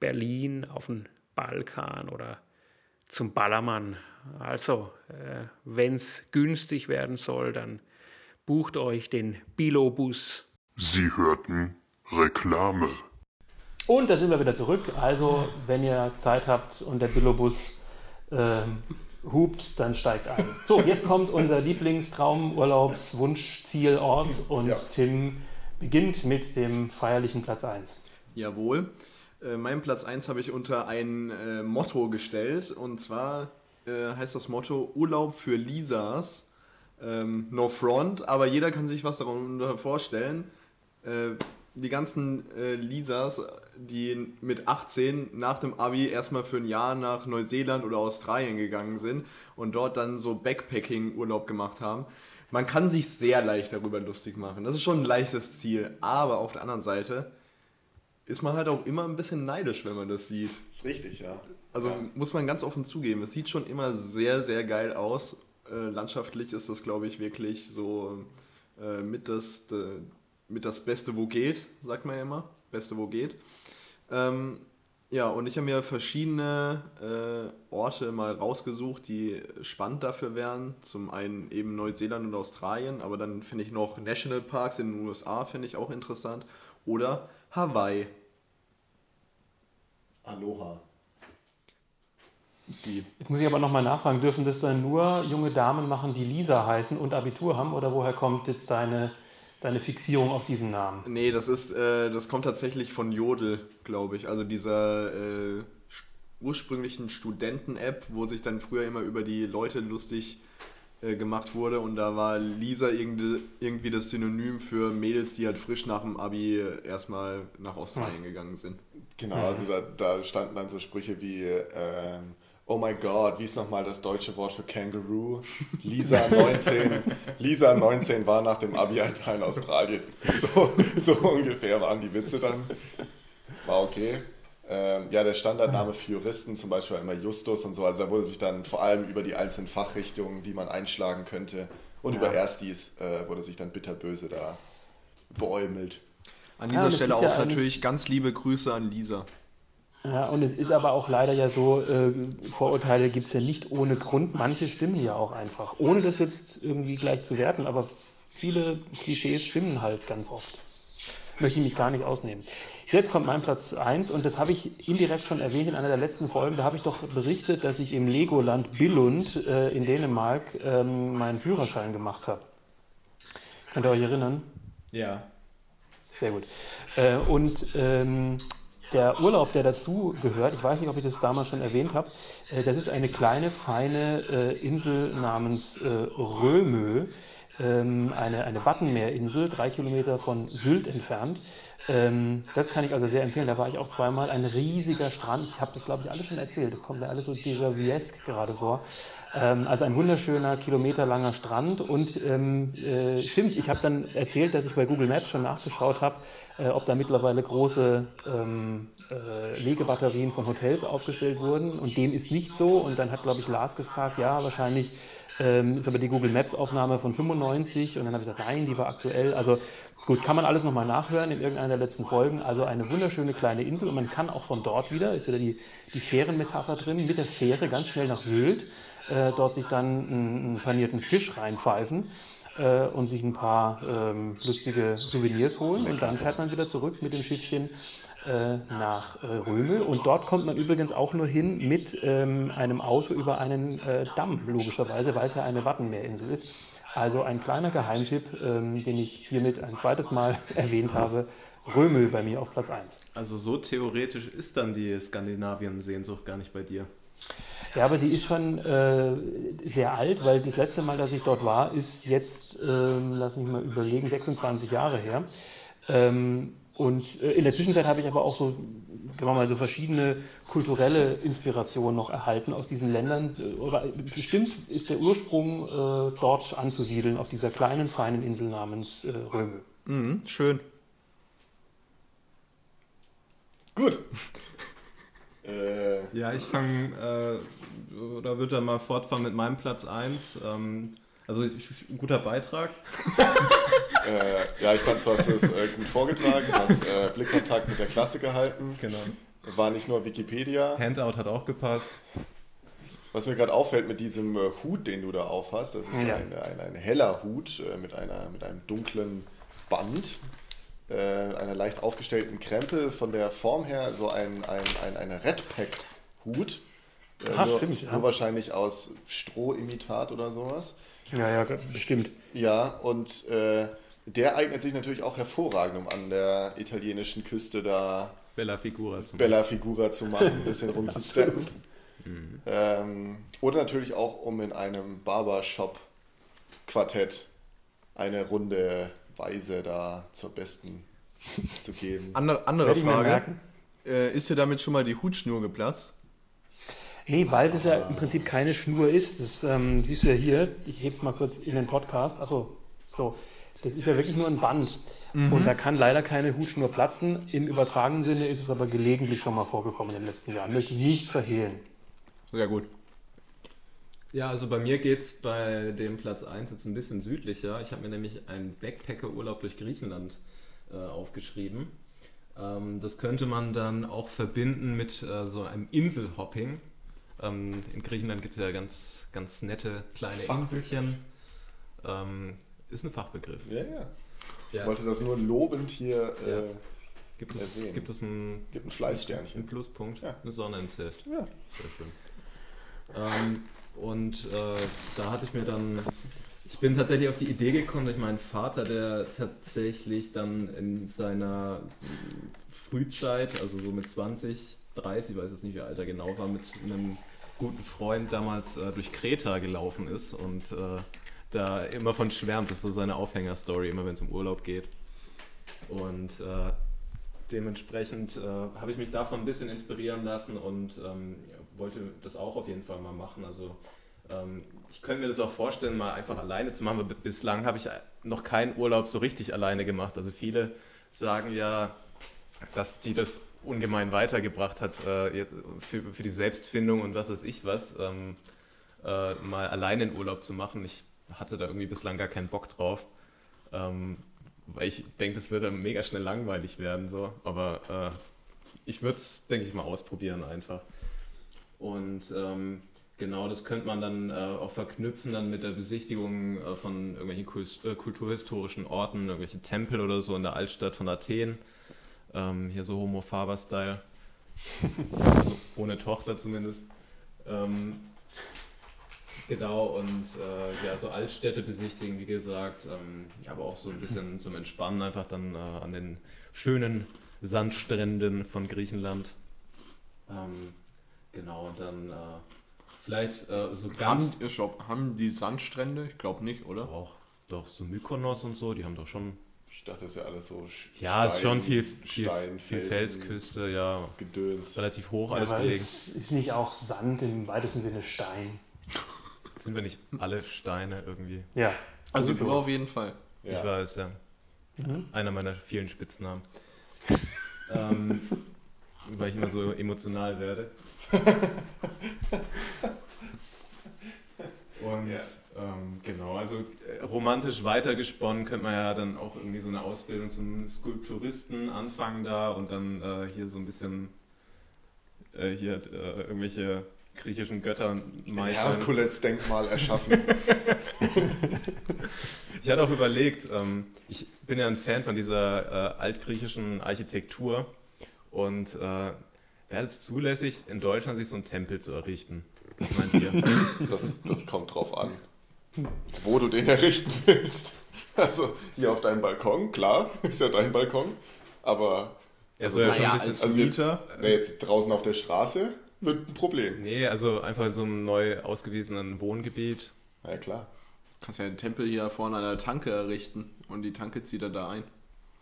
Berlin auf den Balkan oder zum Ballermann. Also, äh, wenn es günstig werden soll, dann bucht euch den Bilobus. Sie hörten Reklame. Und da sind wir wieder zurück. Also, wenn ihr Zeit habt und der Billobus ähm, hupt, dann steigt ein. So, jetzt kommt unser Lieblingstraumurlaubswunschzielort und Ja. Tim beginnt mit dem feierlichen Platz 1. Jawohl. Äh, meinen Platz 1 habe ich unter ein äh, Motto gestellt. Und zwar äh, heißt das Motto Urlaub für Lisas. Ähm, no front, aber jeder kann sich was darunter vorstellen. Äh, die ganzen äh, Lisas, die mit 18 nach dem Abi erstmal für ein Jahr nach Neuseeland oder Australien gegangen sind und dort dann so Backpacking-Urlaub gemacht haben. Man kann sich sehr leicht darüber lustig machen. Das ist schon ein leichtes Ziel. Aber auf der anderen Seite ist man halt auch immer ein bisschen neidisch, wenn man das sieht. Ist richtig, ja. Also Ja. muss man ganz offen zugeben, es sieht schon immer sehr, sehr geil aus. Äh, landschaftlich ist das, glaube ich, wirklich so äh, mit, das, mit das Beste, wo geht, sagt man ja immer. Beste, wo geht. Ähm, ja, und ich habe mir verschiedene äh, Orte mal rausgesucht, die spannend dafür wären. Zum einen eben Neuseeland und Australien, aber dann finde ich noch Nationalparks in den USA, finde ich auch interessant. Oder Hawaii. Aloha. Ist wie Jetzt muss ich aber nochmal nachfragen, dürfen das dann nur junge Damen machen, die Lisa heißen und Abitur haben? Oder woher kommt jetzt deine, deine Fixierung auf diesen Namen? Nee, das ist, äh, das kommt tatsächlich von Jodel, glaube ich. Also dieser äh, ursprünglichen Studenten-App, wo sich dann früher immer über die Leute lustig äh, gemacht wurde und da war Lisa irgendwie, irgendwie das Synonym für Mädels, die halt frisch nach dem Abi erstmal nach Australien gegangen sind. Genau, also da, da standen dann so Sprüche wie, ähm, oh mein Gott, wie ist nochmal das deutsche Wort für Kangaroo? Lisa 19, Lisa 19 war nach dem Abi ein Teil in Australien. So, so ungefähr waren die Witze dann. War okay. Ähm, ja, der Standardname für Juristen zum Beispiel war immer Justus und so. Also da wurde sich dann vor allem über die einzelnen Fachrichtungen, die man einschlagen könnte, und über Erstis äh, wurde sich dann bitterböse da beäumelt. An Ja, dieser es Stelle auch ja natürlich ganz liebe Grüße an Lisa. Ja, und es ist aber auch leider ja so, äh, Vorurteile gibt es ja nicht ohne Grund. Manche stimmen ja auch einfach. Ohne das jetzt irgendwie gleich zu werten, aber viele Klischees stimmen halt ganz oft. möchte ich mich gar nicht ausnehmen. Jetzt kommt mein Platz 1 und das habe ich indirekt schon erwähnt in einer der letzten Folgen. Da habe ich doch berichtet, dass ich im Legoland Billund äh, in Dänemark ähm, meinen Führerschein gemacht habe. Könnt ihr euch erinnern? Ja. Sehr gut. Äh, und ähm, der Urlaub, der dazu gehört, ich weiß nicht, ob ich das damals schon erwähnt habe, äh, das ist eine kleine, feine äh, Insel namens äh, Römö, eine, eine Wattenmeerinsel, drei Kilometer von Sylt entfernt. Ähm, das kann ich also sehr empfehlen. Da war ich auch zweimal. Ein riesiger Strand. Ich habe das, glaube ich, alles schon erzählt. Das kommt mir alles so déjà-vuesk gerade vor. Ähm, also ein wunderschöner, kilometerlanger Strand. Und ähm, äh, stimmt, ich habe dann erzählt, dass ich bei Google Maps schon nachgeschaut habe, äh, ob da mittlerweile große ähm, äh, Legebatterien von Hotels aufgestellt wurden. Und dem ist nicht so. Und dann hat, glaube ich, Lars gefragt, ja, wahrscheinlich ähm, ist aber die Google Maps Aufnahme von 95. Und dann habe ich gesagt, nein, die war aktuell. Also gut, kann man alles nochmal nachhören in irgendeiner der letzten Folgen. Also eine wunderschöne kleine Insel. Und man kann auch von dort wieder, ist wieder die, die Fährenmetapher drin, mit der Fähre ganz schnell nach Sylt, äh, dort sich dann einen, einen panierten Fisch reinpfeifen äh, und sich ein paar ähm, lustige Souvenirs holen. Und dann fährt man wieder zurück mit dem Schiffchen äh, nach äh, Römel. Und dort kommt man übrigens auch nur hin mit ähm, einem Auto über einen äh, Damm, logischerweise, weil es ja eine Wattenmeerinsel ist. Also ein kleiner Geheimtipp, ähm, den ich hiermit ein zweites Mal erwähnt habe. Römel bei mir auf Platz 1. Also so theoretisch ist dann die Skandinavien-Sehnsucht gar nicht bei dir. Ja, aber die ist schon äh, sehr alt, weil das letzte Mal, dass ich dort war, ist jetzt, ähm, lass mich mal überlegen, 26 Jahre her. Ähm, und äh, in der Zwischenzeit habe ich aber auch so, sagen wir mal, so verschiedene kulturelle Inspirationen noch erhalten aus diesen Ländern. Äh, Aber bestimmt ist der Ursprung äh, dort anzusiedeln, auf dieser kleinen, feinen Insel namens äh, Römö. Mhm, schön. Gut. äh, Ja, ich fange, äh, oder würde dann mal fortfahren mit meinem Platz 1. Ähm, also ein guter Beitrag. äh, ja, ich fand, du hast es äh, gut vorgetragen, hast äh, Blickkontakt mit der Klasse gehalten. Genau. War nicht nur Wikipedia. Handout hat auch gepasst. Was mir gerade auffällt mit diesem äh, Hut, den du da aufhast, das ist Ja. ein, ein, ein heller Hut äh, mit, einer, mit einem dunklen Band, äh, einer leicht aufgestellten Krempe, von der Form her so ein, ein, ein, ein Redpack-Hut. Äh, Ah, nur, stimmt, ja. nur wahrscheinlich aus Strohimitat oder sowas. Ja, ja, bestimmt. Ja, und äh, der eignet sich natürlich auch hervorragend, um an der italienischen Küste da Bella Figura zum Bella Figura zu machen, ein bisschen rumzusteppen. Ähm, oder natürlich auch, um in einem Barbershop-Quartett eine runde Weise da zur besten zu geben. Andere, andere Frage. Äh, ist dir damit schon mal die Hutschnur geplatzt? Nee, weil es ja im Prinzip keine Schnur ist. Das ähm, siehst du ja hier. Ich hebe es mal kurz in den Podcast. Achso, so. Das ist ja wirklich nur ein Band. Und da kann leider keine Hutschnur platzen. Im übertragenen Sinne ist es aber gelegentlich schon mal vorgekommen in den letzten Jahren. Möchte ich nicht verhehlen. Sehr gut. Ja, also bei mir geht es bei dem Platz 1 jetzt ein bisschen südlicher. Ich habe mir nämlich einen Backpacker-Urlaub durch Griechenland äh, aufgeschrieben. Ähm, das könnte man dann auch verbinden mit äh, so einem Inselhopping. Ähm, in Griechenland gibt es ja ganz, ganz nette kleine. Inselchen. Ähm, ist ein Fachbegriff. Ja, ja. Ich Ja. wollte das nur lobend hier. Äh, Ja. Gibt es, Ersehen. gibt es einen, Gibt ein Fleißsternchen. Pluspunkt? Ja. Eine Sonne ins Heft. Ja. Sehr schön. Ähm, und äh, da hatte ich mir dann, ich bin tatsächlich auf die Idee gekommen durch meinen Vater, der tatsächlich dann in seiner Frühzeit, also so mit 20, 30, ich weiß jetzt nicht, wie alt er genau war, mit einem guten Freund damals äh, durch Kreta gelaufen ist und äh, da immer von schwärmt, ist so seine Aufhängerstory, immer wenn es um Urlaub geht. Und äh, dementsprechend äh, habe ich mich davon ein bisschen inspirieren lassen und ähm, wollte das auch auf jeden Fall mal machen. Also ähm, ich könnte mir das auch vorstellen, mal einfach alleine zu machen, aber bislang habe ich noch keinen Urlaub so richtig alleine gemacht. Also viele sagen ja, dass die das ungemein weitergebracht hat äh, für, für die Selbstfindung und was weiß ich was, ähm, äh, mal alleine in Urlaub zu machen. Ich hatte da irgendwie bislang gar keinen Bock drauf. Ähm, weil ich denke, das würde mega schnell langweilig werden, so. Aber äh, ich würde es, denke ich mal, ausprobieren einfach. Und ähm, Genau, das könnte man dann äh, auch verknüpfen dann mit der Besichtigung äh, von irgendwelchen Kul- äh, kulturhistorischen Orten, irgendwelche Tempel oder so in der Altstadt von Athen. Ähm, hier so Homo Faber-Style. also ohne Tochter zumindest. Ähm, genau, und äh, ja, so Altstädte besichtigen, wie gesagt. Ähm, aber auch so ein bisschen zum Entspannen einfach dann äh, an den schönen Sandstränden von Griechenland. Ähm, genau, und dann äh, vielleicht äh, so ganz Haben, haben die Sandstrände? Ich glaube nicht, oder? auch doch so Mykonos und so, die haben doch schon. Ich dachte, das wäre alles so Sch- Ja, ist schon viel, Stein- viel, Stein, viel Felsen, Felsküste, ja. Gedöns. Relativ hoch alles Aber gelegen. ist, ist nicht auch Sand im weitesten Sinne Stein? Sind wir nicht alle Steine irgendwie? Ja. Also sowieso. du auf jeden Fall. Ja. Ich weiß, ja. Mhm. Einer meiner vielen Spitznamen. ähm, weil ich immer so emotional werde. Und Ja. Ähm, genau, also äh, romantisch weitergesponnen könnte man ja dann auch irgendwie so eine Ausbildung zum Skulpturisten anfangen da und dann äh, hier so ein bisschen äh, hier äh, irgendwelche griechischen Götter Ein meistern. Herkules-Denkmal erschaffen. Ich hatte auch überlegt, ähm, ich bin ja ein Fan von dieser äh, altgriechischen Architektur und äh, wäre es zulässig, in Deutschland sich so einen Tempel zu errichten? Was meint ihr? Das, das kommt drauf an, wo du den errichten willst. Also hier auf deinem Balkon, klar, ist ja dein Balkon. Aber Er soll ja schon ein bisschen. als also jetzt, Mieter. jetzt draußen auf der Straße wird ein Problem. Nee, also einfach in so einem neu ausgewiesenen Wohngebiet. Na ja, klar. Kannst ja einen Tempel hier vorne an der Tanke errichten und die Tanke zieht er da ein.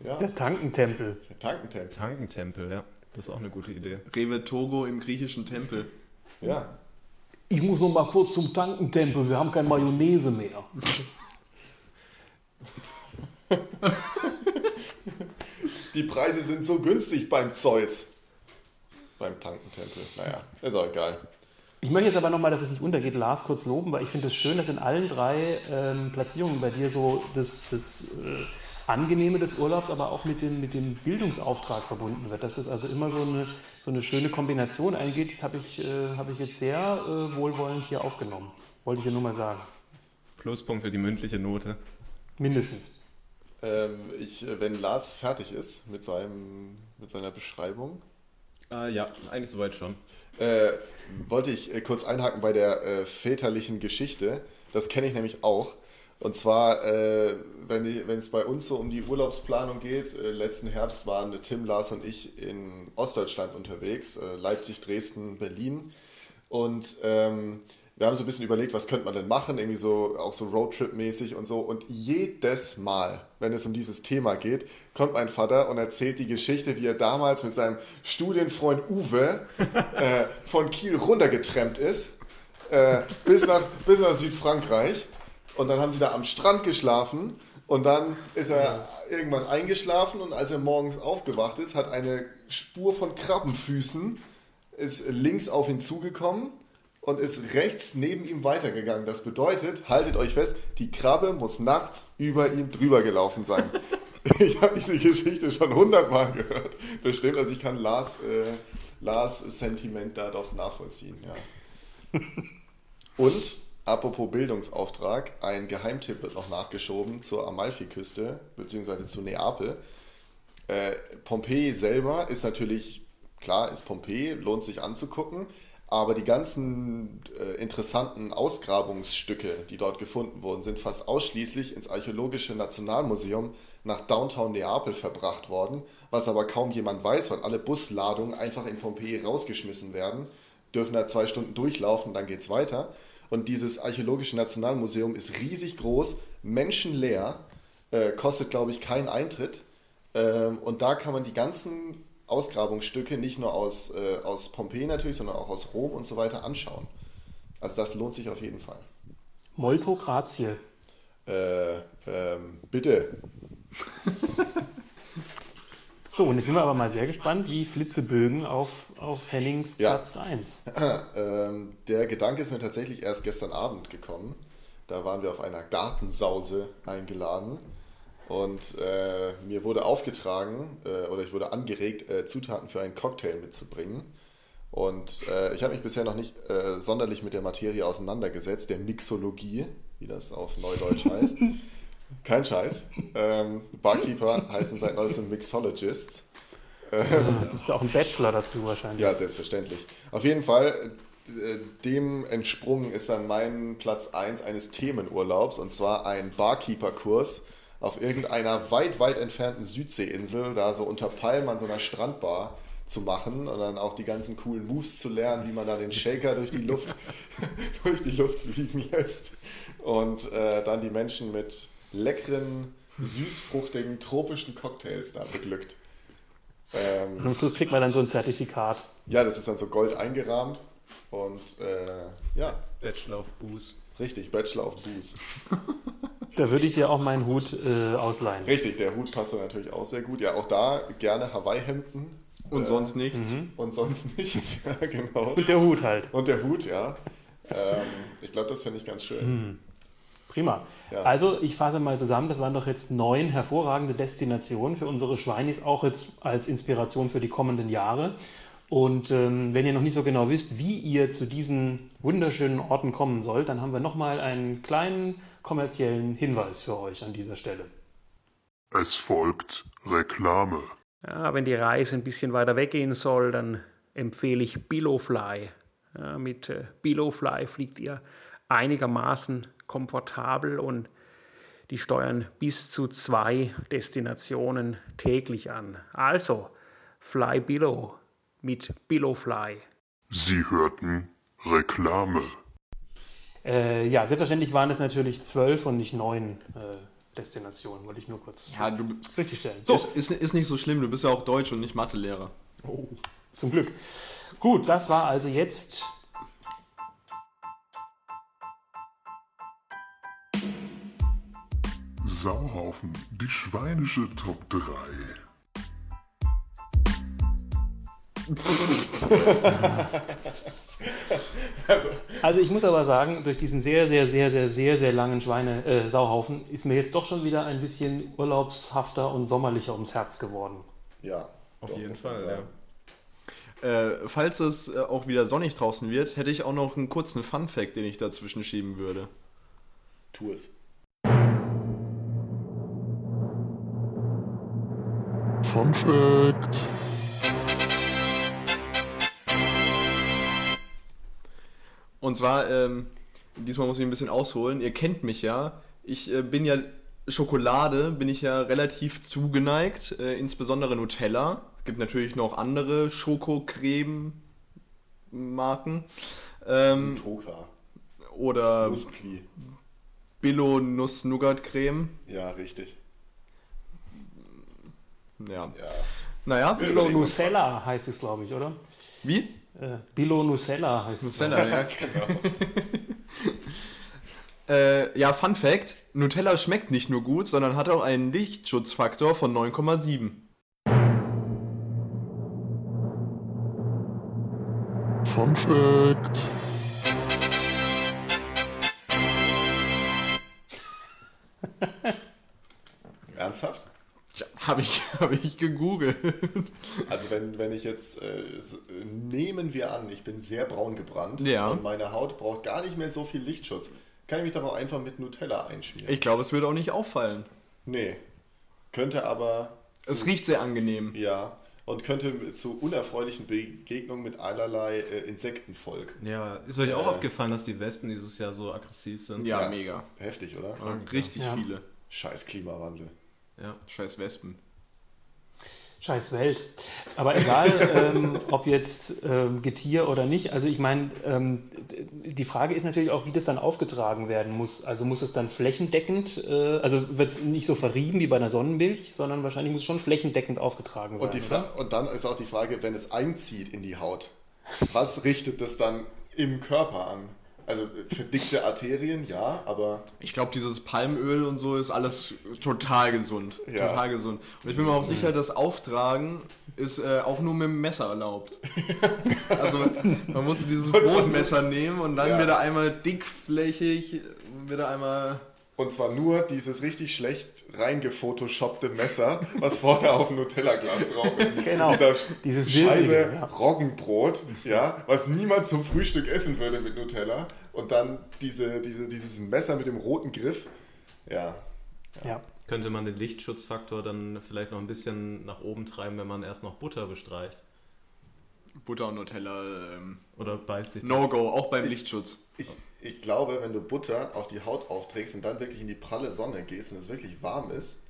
Ja, Der Tankentempel. der Tankentempel. Tankentempel, ja. Das ist auch eine gute Idee. Rewe Togo im griechischen Tempel. Ja. Ich muss noch mal kurz zum Tankentempel. Wir haben keine Mayonnaise mehr. Die Preise sind so günstig beim Zeus. Beim Tankentempel. Naja, ist auch egal. Ich möchte jetzt aber nochmal, dass es nicht untergeht, Lars kurz loben, weil ich finde es schön, dass in allen drei ähm, Platzierungen bei dir so das, das äh, Angenehme des Urlaubs, aber auch mit dem, mit dem Bildungsauftrag verbunden wird. Dass das also immer so eine, so eine schöne Kombination eingeht, das habe ich, äh, habe ich jetzt sehr äh, wohlwollend hier aufgenommen. Wollte ich ja nur mal sagen. Pluspunkt für die mündliche Note. Mindestens. Ähm, ich, äh, wenn Lars fertig ist mit, seinem, mit seiner Beschreibung, Ah, ja, eigentlich soweit schon. äh, wollte ich äh, kurz einhaken bei der äh, väterlichen Geschichte. Das kenne ich nämlich auch. Und zwar, äh, wenn es bei uns so um die Urlaubsplanung geht, äh, letzten Herbst waren Tim, Lars und ich in Ostdeutschland unterwegs, äh, Leipzig, Dresden, Berlin. Und ähm, wir haben so ein bisschen überlegt, was könnte man denn machen, irgendwie so auch so Roadtrip-mäßig und so. Und jedes Mal, wenn es um dieses Thema geht, kommt mein Vater und erzählt die Geschichte, wie er damals mit seinem Studienfreund Uwe äh, von Kiel runtergetrennt ist, äh, bis, nach, bis nach Südfrankreich. Und dann haben sie da am Strand geschlafen und dann ist er irgendwann eingeschlafen und als er morgens aufgewacht ist, hat eine Spur von Krabbenfüßen ist links auf ihn zugekommen und ist rechts neben ihm weitergegangen. Das bedeutet, haltet euch fest, die Krabbe muss nachts über ihn drüber gelaufen sein. Ich habe diese Geschichte schon hundertmal gehört. Bestimmt, also ich kann Lars, äh, Lars Sentiment da doch nachvollziehen. Ja. Und, apropos Bildungsauftrag, ein Geheimtipp wird noch nachgeschoben zur Amalfiküste, beziehungsweise zu Neapel. Äh, Pompeji selber ist natürlich, klar, ist Pompeji, lohnt sich anzugucken, aber die ganzen äh, interessanten Ausgrabungsstücke, die dort gefunden wurden, sind fast ausschließlich ins Archäologische Nationalmuseum nach Downtown Neapel verbracht worden, was aber kaum jemand weiß, weil alle Busladungen einfach in Pompeji rausgeschmissen werden, dürfen da zwei Stunden durchlaufen, dann geht's weiter. Und dieses Archäologische Nationalmuseum ist riesig groß, menschenleer, äh, kostet, glaube ich, keinen Eintritt. Ähm, und da kann man die ganzen Ausgrabungsstücke nicht nur aus, äh, aus Pompeji natürlich, sondern auch aus Rom und so weiter anschauen. Also das lohnt sich auf jeden Fall. Molto grazie. Äh, ähm, bitte. So, und jetzt sind wir aber mal sehr gespannt, wie Flitzebögen auf, auf Hennings Ja. Platz 1. Ähm, der Gedanke ist mir tatsächlich erst gestern Abend gekommen. Da waren wir auf einer Gartensause eingeladen und äh, mir wurde aufgetragen äh, oder ich wurde angeregt, äh, Zutaten für einen Cocktail mitzubringen. Und äh, ich habe mich bisher noch nicht äh, sonderlich mit der Materie auseinandergesetzt, der Mixologie, wie das auf Neudeutsch heißt. Kein Scheiß. Ähm, Barkeeper heißen seit neuestem Mixologists. Da gibt es auch einen Bachelor dazu wahrscheinlich. Ja, selbstverständlich. Auf jeden Fall, äh, dem entsprungen ist dann mein Platz 1 eines Themenurlaubs und zwar ein Barkeeper-Kurs auf irgendeiner weit, weit entfernten Südseeinsel, da so unter Palmen an so einer Strandbar zu machen und dann auch die ganzen coolen Moves zu lernen, wie man da den Shaker durch die Luft, durch die Luft fliegen lässt und äh, dann die Menschen mit leckeren, süßfruchtigen, tropischen Cocktails da beglückt. Ähm, Und am Schluss kriegt man dann so ein Zertifikat. ja, das ist dann so gold eingerahmt und äh, ja, Bachelor of Booze. richtig, Bachelor of Booze. Da würde ich dir auch meinen Hut äh, ausleihen. Richtig, der Hut passt dann natürlich auch sehr gut. Ja, auch da gerne Hawaii-Hemden Und Äh, sonst nichts. und sonst nichts. Ja, genau. Und der Hut halt. Und der Hut, ja. Ähm, ich glaube, das finde ich ganz schön. Prima. Ja. Also, ich fasse mal zusammen, das waren doch jetzt neun hervorragende Destinationen für unsere Schweinis, auch jetzt als Inspiration für die kommenden Jahre. Und ähm, wenn ihr noch nicht so genau wisst, wie ihr zu diesen wunderschönen Orten kommen sollt, dann haben wir nochmal einen kleinen kommerziellen Hinweis für euch an dieser Stelle. Es folgt Reklame. Ja, wenn die Reise ein bisschen weiter weggehen soll, dann empfehle ich Billowfly. Ja, mit äh, Billowfly fliegt ihr einigermaßen komfortabel und die steuern bis zu zwei Destinationen täglich an. Also, Fly Billow mit Billowfly. Sie hörten Reklame. Äh, ja, selbstverständlich waren es natürlich zwölf und nicht neun äh, Destinationen, wollte ich nur kurz Ja, du, richtigstellen. So, ist, ist, ist nicht so schlimm, du bist ja auch Deutsch und nicht Mathelehrer. Oh, zum Glück. Gut, das war also jetzt Sauhaufen, die schweinische Top 3. Also ich muss aber sagen, durch diesen sehr, sehr, sehr, sehr, sehr, sehr langen Schweine äh, Sauhaufen ist mir jetzt doch schon wieder ein bisschen urlaubshafter und sommerlicher ums Herz geworden. Ja. Auf doch, jeden Fall, sagen. Äh, falls es äh, auch wieder sonnig draußen wird, hätte ich auch noch einen kurzen Fun-Fact, den ich dazwischen schieben würde. Tu es. Fun Fact. Und zwar, ähm, diesmal muss ich ein bisschen ausholen. Ihr kennt mich ja. Ich äh, bin ja Schokolade, bin ich ja relativ zugeneigt, äh, insbesondere Nutella. Es gibt natürlich noch andere Schokocreme-Marken. Ähm, Toka. oder Nuspli. Billo Nuss Nougat Creme. Ja, richtig. Ja. Ja. Naja, Bilo Nucella heißt es, glaube ich, oder? wie? Äh, Bilo Nucella heißt es. Nutella, ja. äh, ja, Fun Fact: Nutella schmeckt nicht nur gut, sondern hat auch einen Lichtschutzfaktor von 9,7. Fun Fact. Ernsthaft? Ja, habe ich, hab ich gegoogelt. Also wenn, wenn ich jetzt, äh, nehmen wir an, ich bin sehr braun gebrannt Ja. und meine Haut braucht gar nicht mehr so viel Lichtschutz, kann ich mich doch auch einfach mit Nutella einschmieren. Ich glaube, es würde auch nicht auffallen. nee. Könnte aber, Es riecht sehr angenehm. ja, und könnte zu unerfreulichen Begegnungen mit allerlei äh, Insektenvolk. Ja, ist euch auch Äh. aufgefallen, dass die Wespen dieses Jahr so aggressiv sind? Ja, ist mega. Heftig, oder? Richtig Ja. viele. Scheiß Klimawandel. Ja. Scheiß Wespen. Scheiß Welt. Aber egal, ähm, ob jetzt ähm, Getier oder nicht. Also ich meine, ähm, die Frage ist natürlich auch, wie das dann aufgetragen werden muss. Also muss es dann flächendeckend, äh, also wird es nicht so verrieben wie bei einer Sonnenmilch, sondern wahrscheinlich muss es schon flächendeckend aufgetragen sein. Und, die oder? Fra und dann ist auch die Frage, wenn es einzieht in die Haut, was richtet das dann im Körper an? Also verdickte Arterien, ja, aber Ich glaube, dieses Palmöl und so ist alles total gesund. Ja. Total gesund. Und ich bin mir auch sicher, das Auftragen ist äh, auch nur mit dem Messer erlaubt. also man muss dieses Brotmesser nehmen und dann Ja. wird er einmal dickflächig, wird er einmal Und zwar nur dieses richtig schlecht reingefotoshoppte Messer, was vorne auf dem Nutella-Glas drauf ist. Genau, Dieser dieses Scheibe Silbrige, ja. Roggenbrot, ja, was niemand zum Frühstück essen würde mit Nutella. Und dann diese, diese, dieses Messer mit dem roten Griff. Ja, Ja. Könnte man den Lichtschutzfaktor dann vielleicht noch ein bisschen nach oben treiben, wenn man erst noch Butter bestreicht? Butter und Nutella, ähm, Oder beißt das? No-Go, auch beim Lichtschutz. Ich, ich glaube, wenn du Butter auf die Haut aufträgst und dann wirklich in die pralle Sonne gehst und es wirklich warm ist,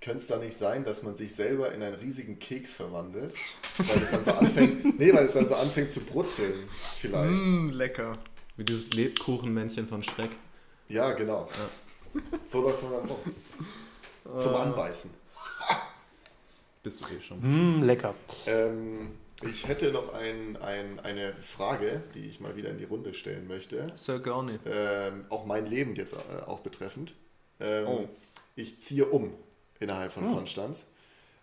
könnte es da nicht sein, dass man sich selber in einen riesigen Keks verwandelt, weil es dann so anfängt, nee, weil es dann so anfängt zu brutzeln, vielleicht. Mm, lecker. Wie dieses Lebkuchenmännchen von Schreck. Ja, genau. So läuft man dann rum. Zum Anbeißen. Bist du eh schon. Mm, lecker. Ähm, ich hätte noch ein, ein, eine Frage, die ich mal wieder in die Runde stellen möchte. Sir gerne. Ähm, auch mein Leben jetzt äh, auch betreffend. Ähm, Oh. Ich ziehe um innerhalb von Konstanz.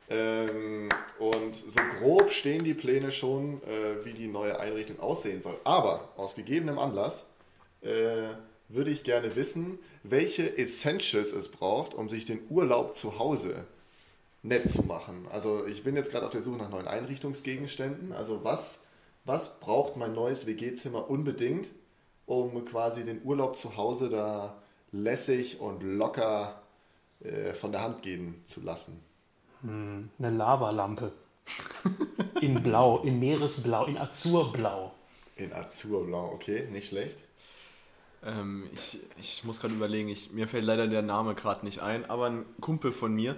Ähm, und so grob stehen die Pläne schon, äh, wie die neue Einrichtung aussehen soll. Aber aus gegebenem Anlass äh, würde ich gerne wissen, welche Essentials es braucht, um sich den Urlaub zu Hause nett zu machen. Also ich bin jetzt gerade auf der Suche nach neuen Einrichtungsgegenständen. Also was, was braucht mein neues WG-Zimmer unbedingt, um quasi den Urlaub zu Hause da lässig und locker äh, von der Hand gehen zu lassen? Eine Lavalampe. In Blau, in Meeresblau, in Azurblau. In Azurblau, okay, nicht schlecht. Ähm, ich, ich muss gerade überlegen, ich, mir fällt leider der Name gerade nicht ein, aber ein Kumpel von mir,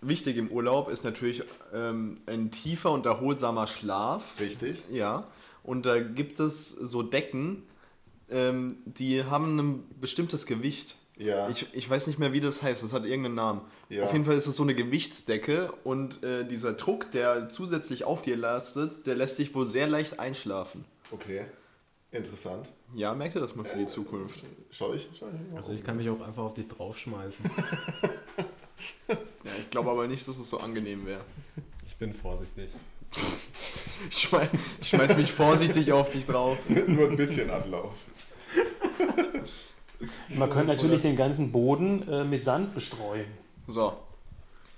wichtig im Urlaub ist natürlich ähm, ein tiefer und erholsamer Schlaf. Richtig? Ja, und da gibt es so Decken, ähm, die haben ein bestimmtes Gewicht. Ja. Ich, ich weiß nicht mehr, wie das heißt, das hat irgendeinen Namen. Ja. Auf jeden Fall ist es so eine Gewichtsdecke und äh, dieser Druck, der zusätzlich auf dir lastet, der lässt dich wohl sehr leicht einschlafen. Okay, interessant. Ja, merkt ihr das mal für die Zukunft? Schau ich? Schau ich Also ich kann mich auch einfach auf dich draufschmeißen. Ja, ich glaube aber nicht, dass es so angenehm wäre. Ich bin vorsichtig. Ich schmeiß, ich schmeiß mich vorsichtig auf dich drauf. Nur ein bisschen Anlauf. Man könnte natürlich den ganzen Boden äh, mit Sand bestreuen. So,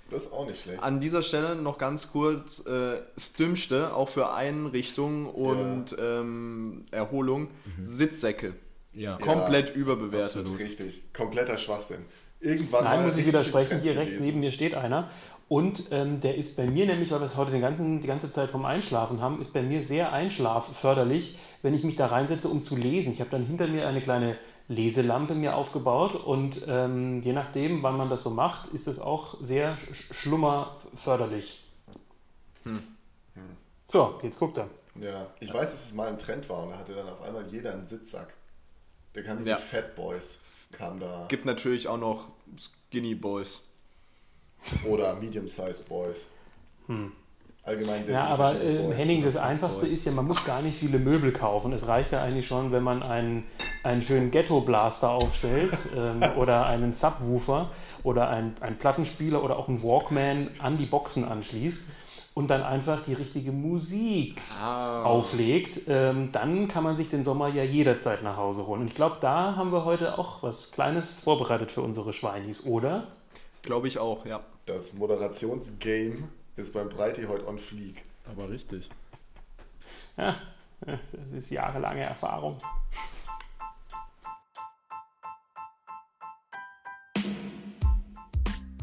Das ist auch nicht schlecht. an dieser Stelle noch ganz kurz äh, das Dümmste, auch für Einrichtung und ähm, Erholung, Sitzsäcke. Ja. Komplett überbewertet. absolut. Richtig, kompletter Schwachsinn. Irgendwann Nein, muss ich widersprechen. Hier rechts gewesen. neben mir steht einer. Und ähm, der ist bei mir nämlich, weil wir es heute den ganzen, die ganze Zeit vom Einschlafen haben, ist bei mir sehr einschlafförderlich, wenn ich mich da reinsetze, um zu lesen. Ich habe dann hinter mir eine kleine Leselampe mir aufgebaut und ähm, je nachdem, wann man das so macht, ist es auch sehr sch- schlummerförderlich. So, jetzt guckt er. Ja, ich weiß, dass es mal ein Trend war und da hatte dann auf einmal jeder einen Sitzsack. Da kamen diese Ja. Fat Boys, kamen da. Gibt natürlich auch noch Skinny Boys. Oder Medium-Sized Boys. Allgemein sehr Ja, viele aber äh, Boys. Henning, das Einfachste Boys. ist ja, man muss gar nicht viele Möbel kaufen. Es reicht ja eigentlich schon, wenn man einen, einen schönen Ghetto-Blaster aufstellt ähm, oder einen Subwoofer oder einen, einen Plattenspieler oder auch einen Walkman an die Boxen anschließt und dann einfach die richtige Musik auflegt. Ähm, dann kann man sich den Sommer ja jederzeit nach Hause holen. Und ich glaube, da haben wir heute auch was Kleines vorbereitet für unsere Schweinis, oder? Glaube ich auch, ja. Das Moderationsgame ist beim Breiti heute on fleek. Aber richtig. Ja, das ist jahrelange Erfahrung.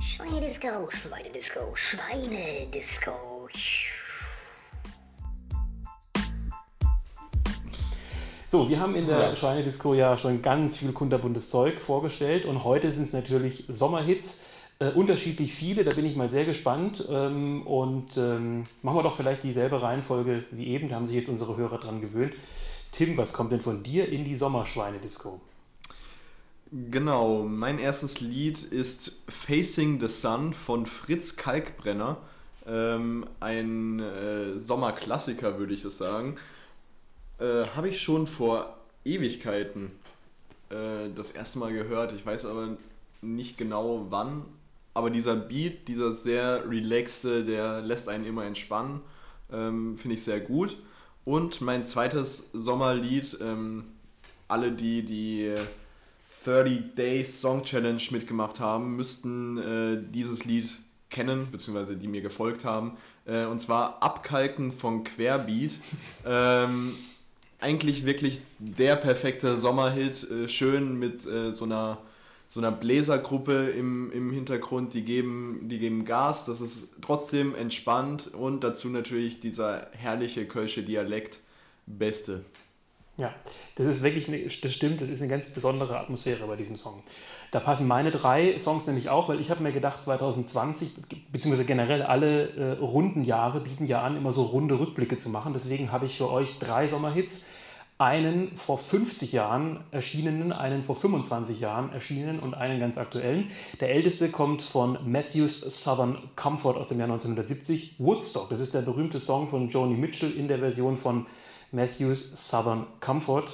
Schweinedisco, Schweinedisco, Schweinedisco. So, wir haben in der Schweinedisco ja schon ganz viel kunterbuntes Zeug vorgestellt und heute sind es natürlich Sommerhits, äh, unterschiedlich viele, da bin ich mal sehr gespannt ähm, und ähm, machen wir doch vielleicht dieselbe Reihenfolge wie eben, da haben sich jetzt unsere Hörer dran gewöhnt. Tim, was kommt denn von dir in die Sommerschweinedisco? Genau, mein erstes Lied ist Facing the Sun von Fritz Kalkbrenner. Ähm, ein äh, Sommerklassiker, würde ich es sagen. Äh, Habe ich schon vor Ewigkeiten äh, das erste Mal gehört. Ich weiß aber nicht genau wann. Aber dieser Beat, dieser sehr relaxte, der lässt einen immer entspannen. Ähm, Finde ich sehr gut. Und mein zweites Sommerlied, ähm, alle die, die 30 Days Song Challenge mitgemacht haben, müssten äh, dieses Lied kennen, beziehungsweise die mir gefolgt haben. Äh, und zwar Abkalken von Querbeat. ähm, eigentlich wirklich der perfekte Sommerhit. Äh, schön mit äh, so einer so einer Bläsergruppe im, im Hintergrund, die geben, die geben Gas, das ist trotzdem entspannt und dazu natürlich dieser herrliche kölsche Dialekt, beste. Ja, das ist wirklich, eine, das stimmt, das ist eine ganz besondere Atmosphäre bei diesem Song. Da passen meine drei Songs nämlich auch, weil ich habe mir gedacht, 2020, beziehungsweise generell alle äh, runden Jahre bieten ja an, immer so runde Rückblicke zu machen. Deswegen habe ich für euch drei Sommerhits, einen vor 50 Jahren erschienenen, einen vor 25 Jahren erschienenen und einen ganz aktuellen. Der älteste kommt von Matthews Southern Comfort aus dem Jahr 1970, Woodstock. Das ist der berühmte Song von Joni Mitchell in der Version von Matthews Southern Comfort.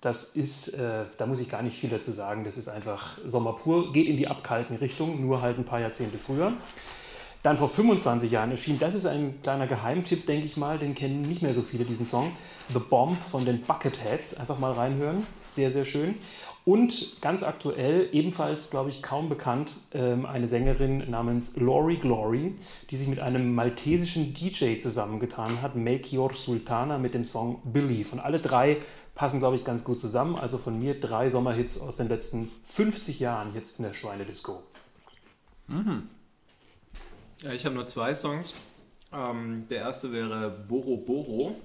Das ist, äh, da muss ich gar nicht viel dazu sagen, das ist einfach Sommer pur, geht in die abkalten Richtung, nur halt ein paar Jahrzehnte früher. Dann vor 25 Jahren erschien, das ist ein kleiner Geheimtipp, denke ich mal, den kennen nicht mehr so viele, diesen Song, The Bomb von den Bucketheads, einfach mal reinhören, sehr, sehr schön. Und ganz aktuell, ebenfalls, glaube ich, kaum bekannt, ähm, eine Sängerin namens Lori Glory, die sich mit einem maltesischen DJ zusammengetan hat, Melchior Sultana, mit dem Song Believe. Und alle drei passen, glaube ich, ganz gut zusammen. Also von mir drei Sommerhits aus den letzten 50 Jahren jetzt in der Schweinedisco. Ja, ich habe nur zwei Songs. Ähm, der erste wäre Boro Boro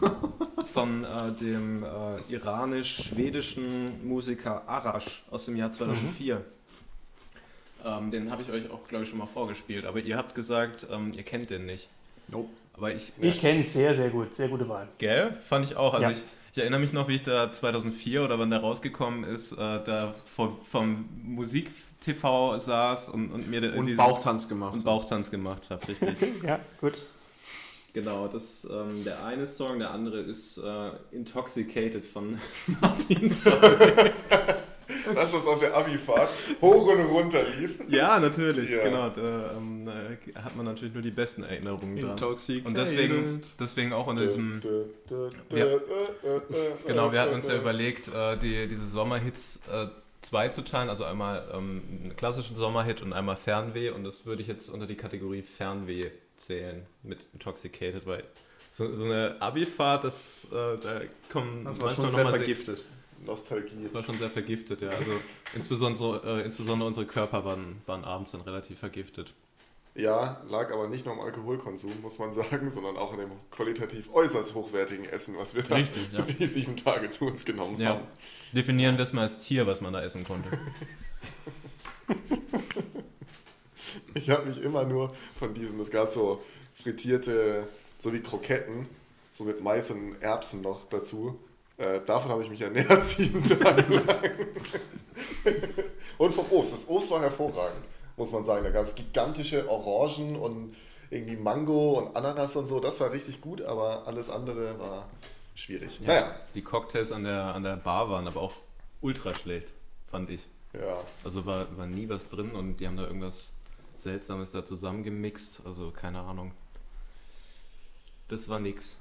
von äh, dem äh, iranisch-schwedischen Musiker Arash aus dem Jahr 2004. Ähm, den habe ich euch auch, glaube ich, schon mal vorgespielt. Aber ihr habt gesagt, ähm, ihr kennt den nicht. Nope. Aber ich, Ich kenne es sehr, sehr gut, sehr gute Wahl. Gell? Fand ich auch. Also Ja. ich, ich erinnere mich noch, wie ich da 2004 oder wann der rausgekommen ist, äh, da vor, vom Musik-TV saß und, und mir Und dieses- Bauchtanz gemacht. und Bauchtanz gemacht habe, richtig. Ja, gut. genau, das ähm, der eine Song, der andere ist äh, Intoxicated von Martin Solveig. Das, was auf der Abi-Fahrt hoch und runter lief. ja, natürlich, Ja. genau. Da ähm, äh, hat man natürlich nur die besten Erinnerungen dran. Intoxicated. Und deswegen, deswegen auch unter diesem Ja. Genau, wir hatten uns ja überlegt, äh, die, diese Sommerhits äh, zwei zu teilen, also einmal ähm, einen klassischen Sommerhit und einmal Fernweh und das würde ich jetzt unter die Kategorie Fernweh zählen mit Intoxicated, weil so, so eine Abifahrt, das, äh, da kommen Das war manchmal schon noch sehr mal vergiftet. Nostalgie. das war schon sehr vergiftet, ja. Also insbesondere, äh, insbesondere unsere Körper waren, waren abends dann relativ vergiftet. Ja, lag aber nicht nur am Alkoholkonsum, muss man sagen, sondern auch an dem qualitativ äußerst hochwertigen Essen, was wir da Richtig, ja. die sieben Tage zu uns genommen Ja. haben. Definieren wir es mal als Tier, was man da essen konnte. Ich habe mich immer nur von diesen, es gab so frittierte, so wie Kroketten, so mit Mais und Erbsen noch dazu. Äh, davon habe ich mich ernährt sieben Tage lang. und vom Obst. Das Obst war hervorragend, muss man sagen. Da gab es gigantische Orangen und irgendwie Mango und Ananas und so. Das war richtig gut, aber alles andere war schwierig. Ja, Naja, Die Cocktails an der, an der Bar waren aber auch ultra schlecht, fand ich. ja. Also war, war nie was drin und die haben da irgendwas Seltsames da zusammengemixt. Also keine Ahnung. Das war nix.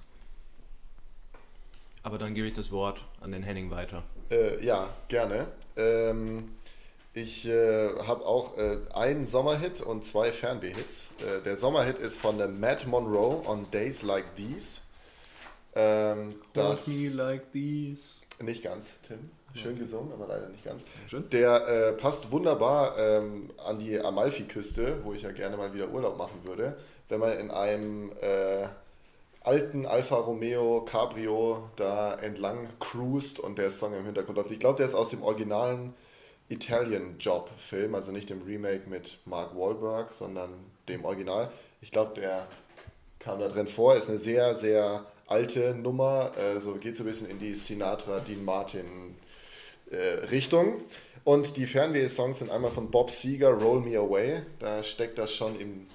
Aber dann gebe ich das Wort an den Henning weiter. Äh, ja, gerne. Ähm, ich äh, habe auch äh, einen Sommerhit und zwei Fernweh-Hits. Äh, der Sommerhit ist von der Matt Monroe on Days Like These. Ähm, das like these. nicht ganz, Tim. Schön gesungen, aber leider nicht ganz. Schön. Der äh, passt wunderbar ähm, an die Amalfi-Küste, wo ich ja gerne mal wieder Urlaub machen würde. Wenn man in einem äh, alten Alfa Romeo Cabrio da entlang cruist und der Song im Hintergrund läuft. Ich glaube, der ist aus dem originalen Italian Job Film, also nicht dem Remake mit Mark Wahlberg, sondern dem Original. Ich glaube, der kam da drin vor, ist eine sehr, sehr alte Nummer, äh, so geht so ein bisschen in die Sinatra, Dean Martin äh, Richtung. Und die Fernweh-Songs sind einmal von Bob Seger, Roll Me Away. Da steckt das schon im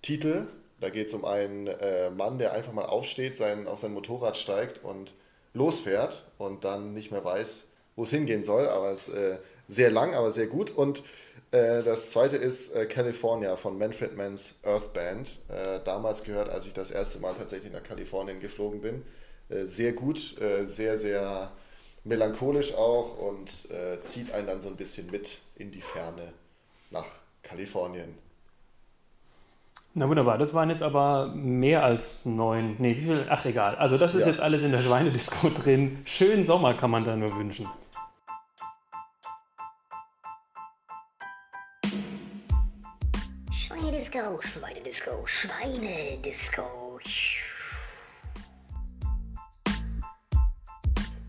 Titel. Da geht es um einen äh, Mann, der einfach mal aufsteht, sein, auf sein Motorrad steigt und losfährt und dann nicht mehr weiß, wo es hingehen soll. Aber es ist äh, sehr lang, aber sehr gut. Und äh, das zweite ist äh, California von Manfred Mann's Earth Band. Äh, damals gehört, als ich das erste Mal tatsächlich nach Kalifornien geflogen bin. Äh, sehr gut, sehr, sehr melancholisch auch und zieht einen dann so ein bisschen mit in die Ferne nach Kalifornien. Na wunderbar, das waren jetzt aber mehr als neun. Nee, wie viel? Ach egal. Also das ist Ja. jetzt alles in der Schweinedisco drin. Schönen Sommer kann man da nur wünschen. Schweinedisco, Schweinedisco, Schweinedisco.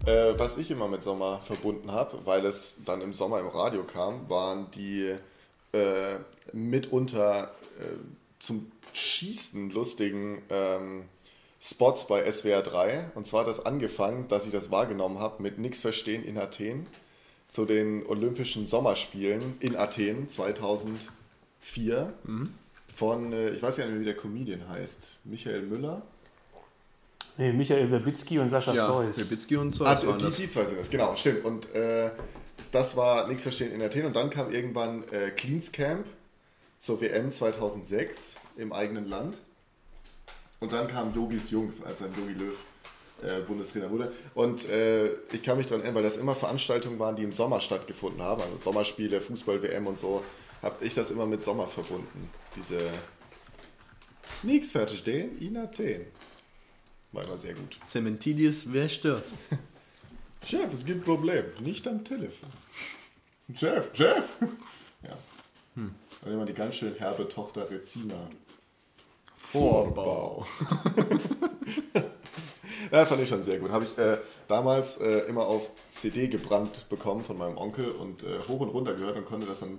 Äh, was ich immer mit Sommer verbunden habe, weil es dann im Sommer im Radio kam, waren die äh, mitunter äh, zum Schießen lustigen ähm, Spots bei SWR 3. Und zwar hat das angefangen, dass ich das wahrgenommen habe mit Nix verstehen in Athen zu den Olympischen Sommerspielen in Athen 2004 von, äh, ich weiß gar nicht mehr, wie der Comedian heißt, Michael Müller. Nee, Michael Werbitzky und Sascha Ja, Zeus. Wibitzki und so. Ah, das waren die, das. die zwei sind es, genau, stimmt. Und äh, das war nichts verstehen in Athen. Und dann kam irgendwann äh, Cleans Camp zur WM 2006 im eigenen Land. Und dann kam Yogis Jungs, als ein Yogi Löw äh, Bundestrainer wurde. Und äh, ich kann mich daran erinnern, weil das immer Veranstaltungen waren, die im Sommer stattgefunden haben. Also Sommerspiele, Fußball-WM und so. Habe ich das immer mit Sommer verbunden. Diese Nix verstehen in Athen. War immer sehr gut. Cementidis, wer stört? Chef, es gibt ein Problem. Nicht am Telefon. Chef, Chef! Ja. Hm. Und immer die ganz schön herbe Tochter Rezina. Vorbau. ja, fand ich schon sehr gut. Habe ich äh, damals äh, immer auf CD gebrannt bekommen von meinem Onkel und äh, hoch und runter gehört und konnte das dann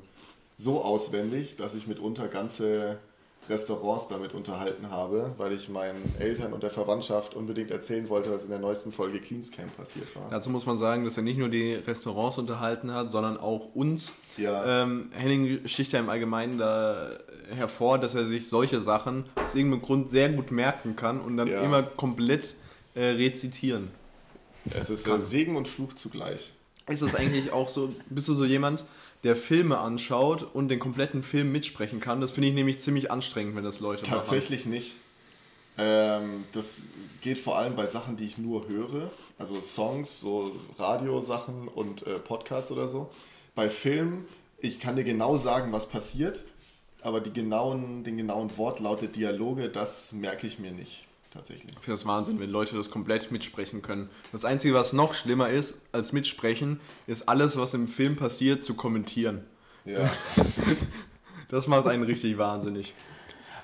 so auswendig, dass ich mitunter ganze Restaurants damit unterhalten habe, weil ich meinen Eltern und der Verwandtschaft unbedingt erzählen wollte, was in der neuesten Folge Cleans Camp passiert war. Dazu muss man sagen, dass er nicht nur die Restaurants unterhalten hat, sondern auch uns. Ja. Ähm, Henning sticht ja im Allgemeinen da hervor, dass er sich solche Sachen aus irgendeinem Grund sehr gut merken kann und dann Ja. immer komplett äh, rezitieren. Es ist äh, Segen und Fluch zugleich. Ist das eigentlich auch so, bist du so jemand, der Filme anschaut und den kompletten Film mitsprechen kann? Das finde ich nämlich ziemlich anstrengend, wenn das Leute machen. Tatsächlich nicht. Ähm, das geht vor allem bei Sachen, die ich nur höre, also Songs, so Radiosachen und äh, Podcasts oder so. Bei Filmen, ich kann dir genau sagen, was passiert, aber die genauen, den genauen Wortlaut der Dialoge, das merke ich mir nicht. Tatsächlich. Ich finde das Wahnsinn, wenn Leute das komplett mitsprechen können. Das Einzige, was noch schlimmer ist als mitsprechen, ist alles, was im Film passiert, zu kommentieren. Ja. Das macht einen richtig wahnsinnig.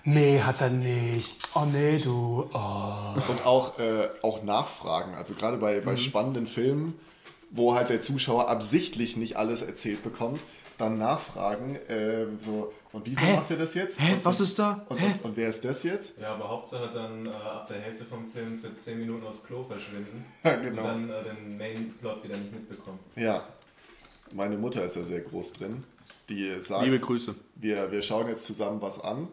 Nee, hat er nicht. Oh nee, du. Oh. Und auch, äh, auch Nachfragen. Also gerade bei, Mhm. bei spannenden Filmen, wo halt der Zuschauer absichtlich nicht alles erzählt bekommt, dann nachfragen, ähm, so, und wieso Hä? macht er das jetzt? Hä, Und, was ist da? Und, und, und wer ist das jetzt? Ja, aber Hauptsache dann äh, ab der Hälfte vom Film für 10 Minuten aufs Klo verschwinden Ja, genau. und dann äh, den Main-Plot wieder nicht mitbekommen. Ja, meine Mutter ist da sehr groß drin. Die sagt, Liebe Grüße. Wir, wir schauen jetzt zusammen was an.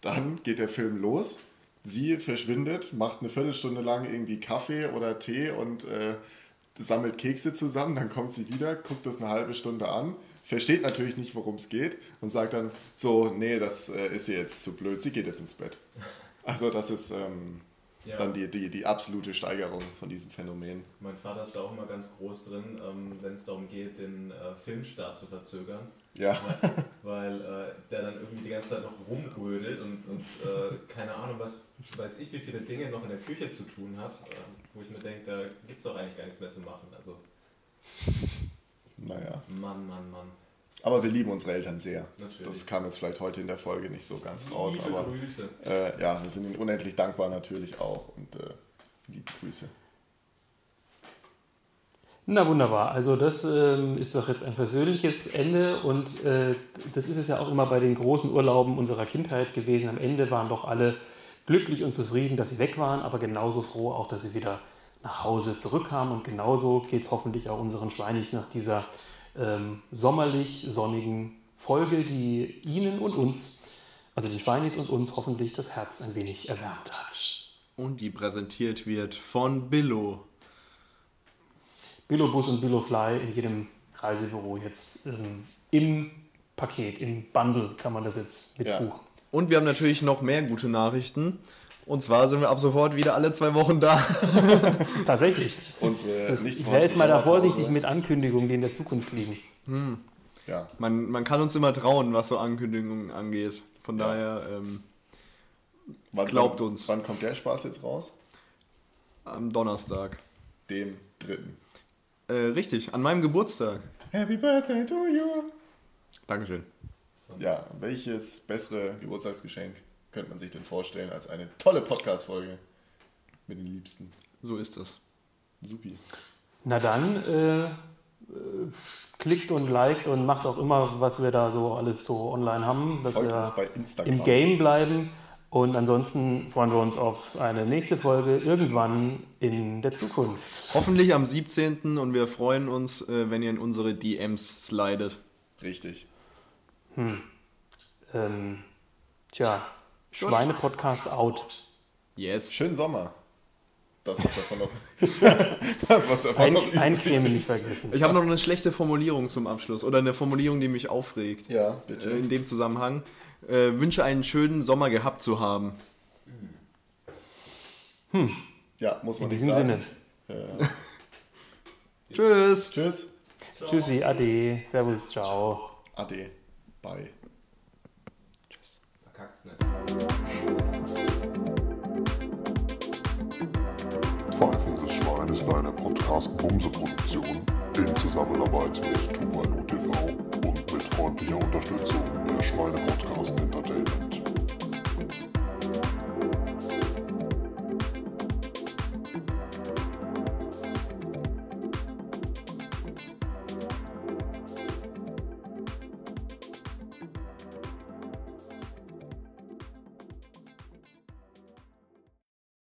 Dann geht der Film los. Sie verschwindet, macht eine Viertelstunde lang irgendwie Kaffee oder Tee und äh, sammelt Kekse zusammen. Dann kommt sie wieder, guckt das eine halbe Stunde an, versteht natürlich nicht, worum es geht und sagt dann so, nee, das äh, ist ihr jetzt zu blöd, sie geht jetzt ins Bett. Also das ist ähm, Ja. dann die, die, die absolute Steigerung von diesem Phänomen. Mein Vater ist da auch immer ganz groß drin, ähm, wenn es darum geht, den äh, Filmstart zu verzögern. Ja, weil äh, der dann irgendwie die ganze Zeit noch rumrödelt und, und äh, keine Ahnung, was weiß ich, wie viele Dinge noch in der Küche zu tun hat, äh, wo ich mir denke, da gibt es doch eigentlich gar nichts mehr zu machen. Also, naja. Mann, Mann, Mann. Aber wir lieben unsere Eltern sehr. Natürlich. Das kam jetzt vielleicht heute in der Folge nicht so ganz raus, Liebe aber Grüße. äh, ja, wir sind ihnen unendlich dankbar natürlich auch und äh, liebe Grüße. Na wunderbar, also das ähm, ist doch jetzt ein versöhnliches Ende und äh, das ist es ja auch immer bei den großen Urlauben unserer Kindheit gewesen. Am Ende waren doch alle glücklich und zufrieden, dass sie weg waren, aber genauso froh auch, dass sie wieder nach Hause zurückkamen und genauso geht es hoffentlich auch unseren Schweinig nach dieser ähm, sommerlich sonnigen Folge, die Ihnen und uns, also den Schweinis und uns hoffentlich das Herz ein wenig erwärmt hat. Und die präsentiert wird von Billo. Billobus und Billofly in jedem Reisebüro jetzt ähm, im Paket, im Bundle kann man das jetzt mit Ja. Und wir haben natürlich noch mehr gute Nachrichten. Und zwar sind wir ab sofort wieder alle zwei Wochen da. Tatsächlich. Unsere Das, nicht ich wäre jetzt mal da vorsichtig mit Ankündigungen, die in der Zukunft liegen. Ja, Man, man kann uns immer trauen, was so Ankündigungen angeht. Von daher ähm, wann, Glaubt wann, uns. Wann kommt der Spaß jetzt raus? am Donnerstag. Dem dritten. Äh, richtig, an meinem Geburtstag. Happy Birthday to you! Dankeschön. Ja, welches bessere Geburtstagsgeschenk könnte man sich denn vorstellen als eine tolle Podcast-Folge mit den Liebsten? So ist es. Supi. Na dann, äh, äh, klickt und liked und macht auch immer, was wir da so alles so online haben, dass Folgt wir uns bei Instagram. im Game bleiben. Und ansonsten freuen wir uns auf eine nächste Folge irgendwann in der Zukunft. Hoffentlich am 17. und wir freuen uns, äh, wenn ihr in unsere DMs slidet. Richtig. Ähm, tja, Schweine-Podcast out. Yes. Schönen Sommer. Das, was davon noch. das, was davon Ein, noch. eincremen nicht vergessen. Ich habe noch eine schlechte Formulierung zum Abschluss oder eine Formulierung, die mich aufregt. Ja, Äh, bitte. in dem Zusammenhang. Äh, wünsche einen schönen Sommer gehabt zu haben. Ja, muss man In nicht diesem sagen. Sinne. Tschüss. Tschüss. Tschüssi, ade, servus, ciao. Ade. Bye. War eine Podcast-Bumse-Produktion in Zusammenarbeit mit Tuvalu TV und mit freundlicher Unterstützung der Schweine-Podcast Entertainment.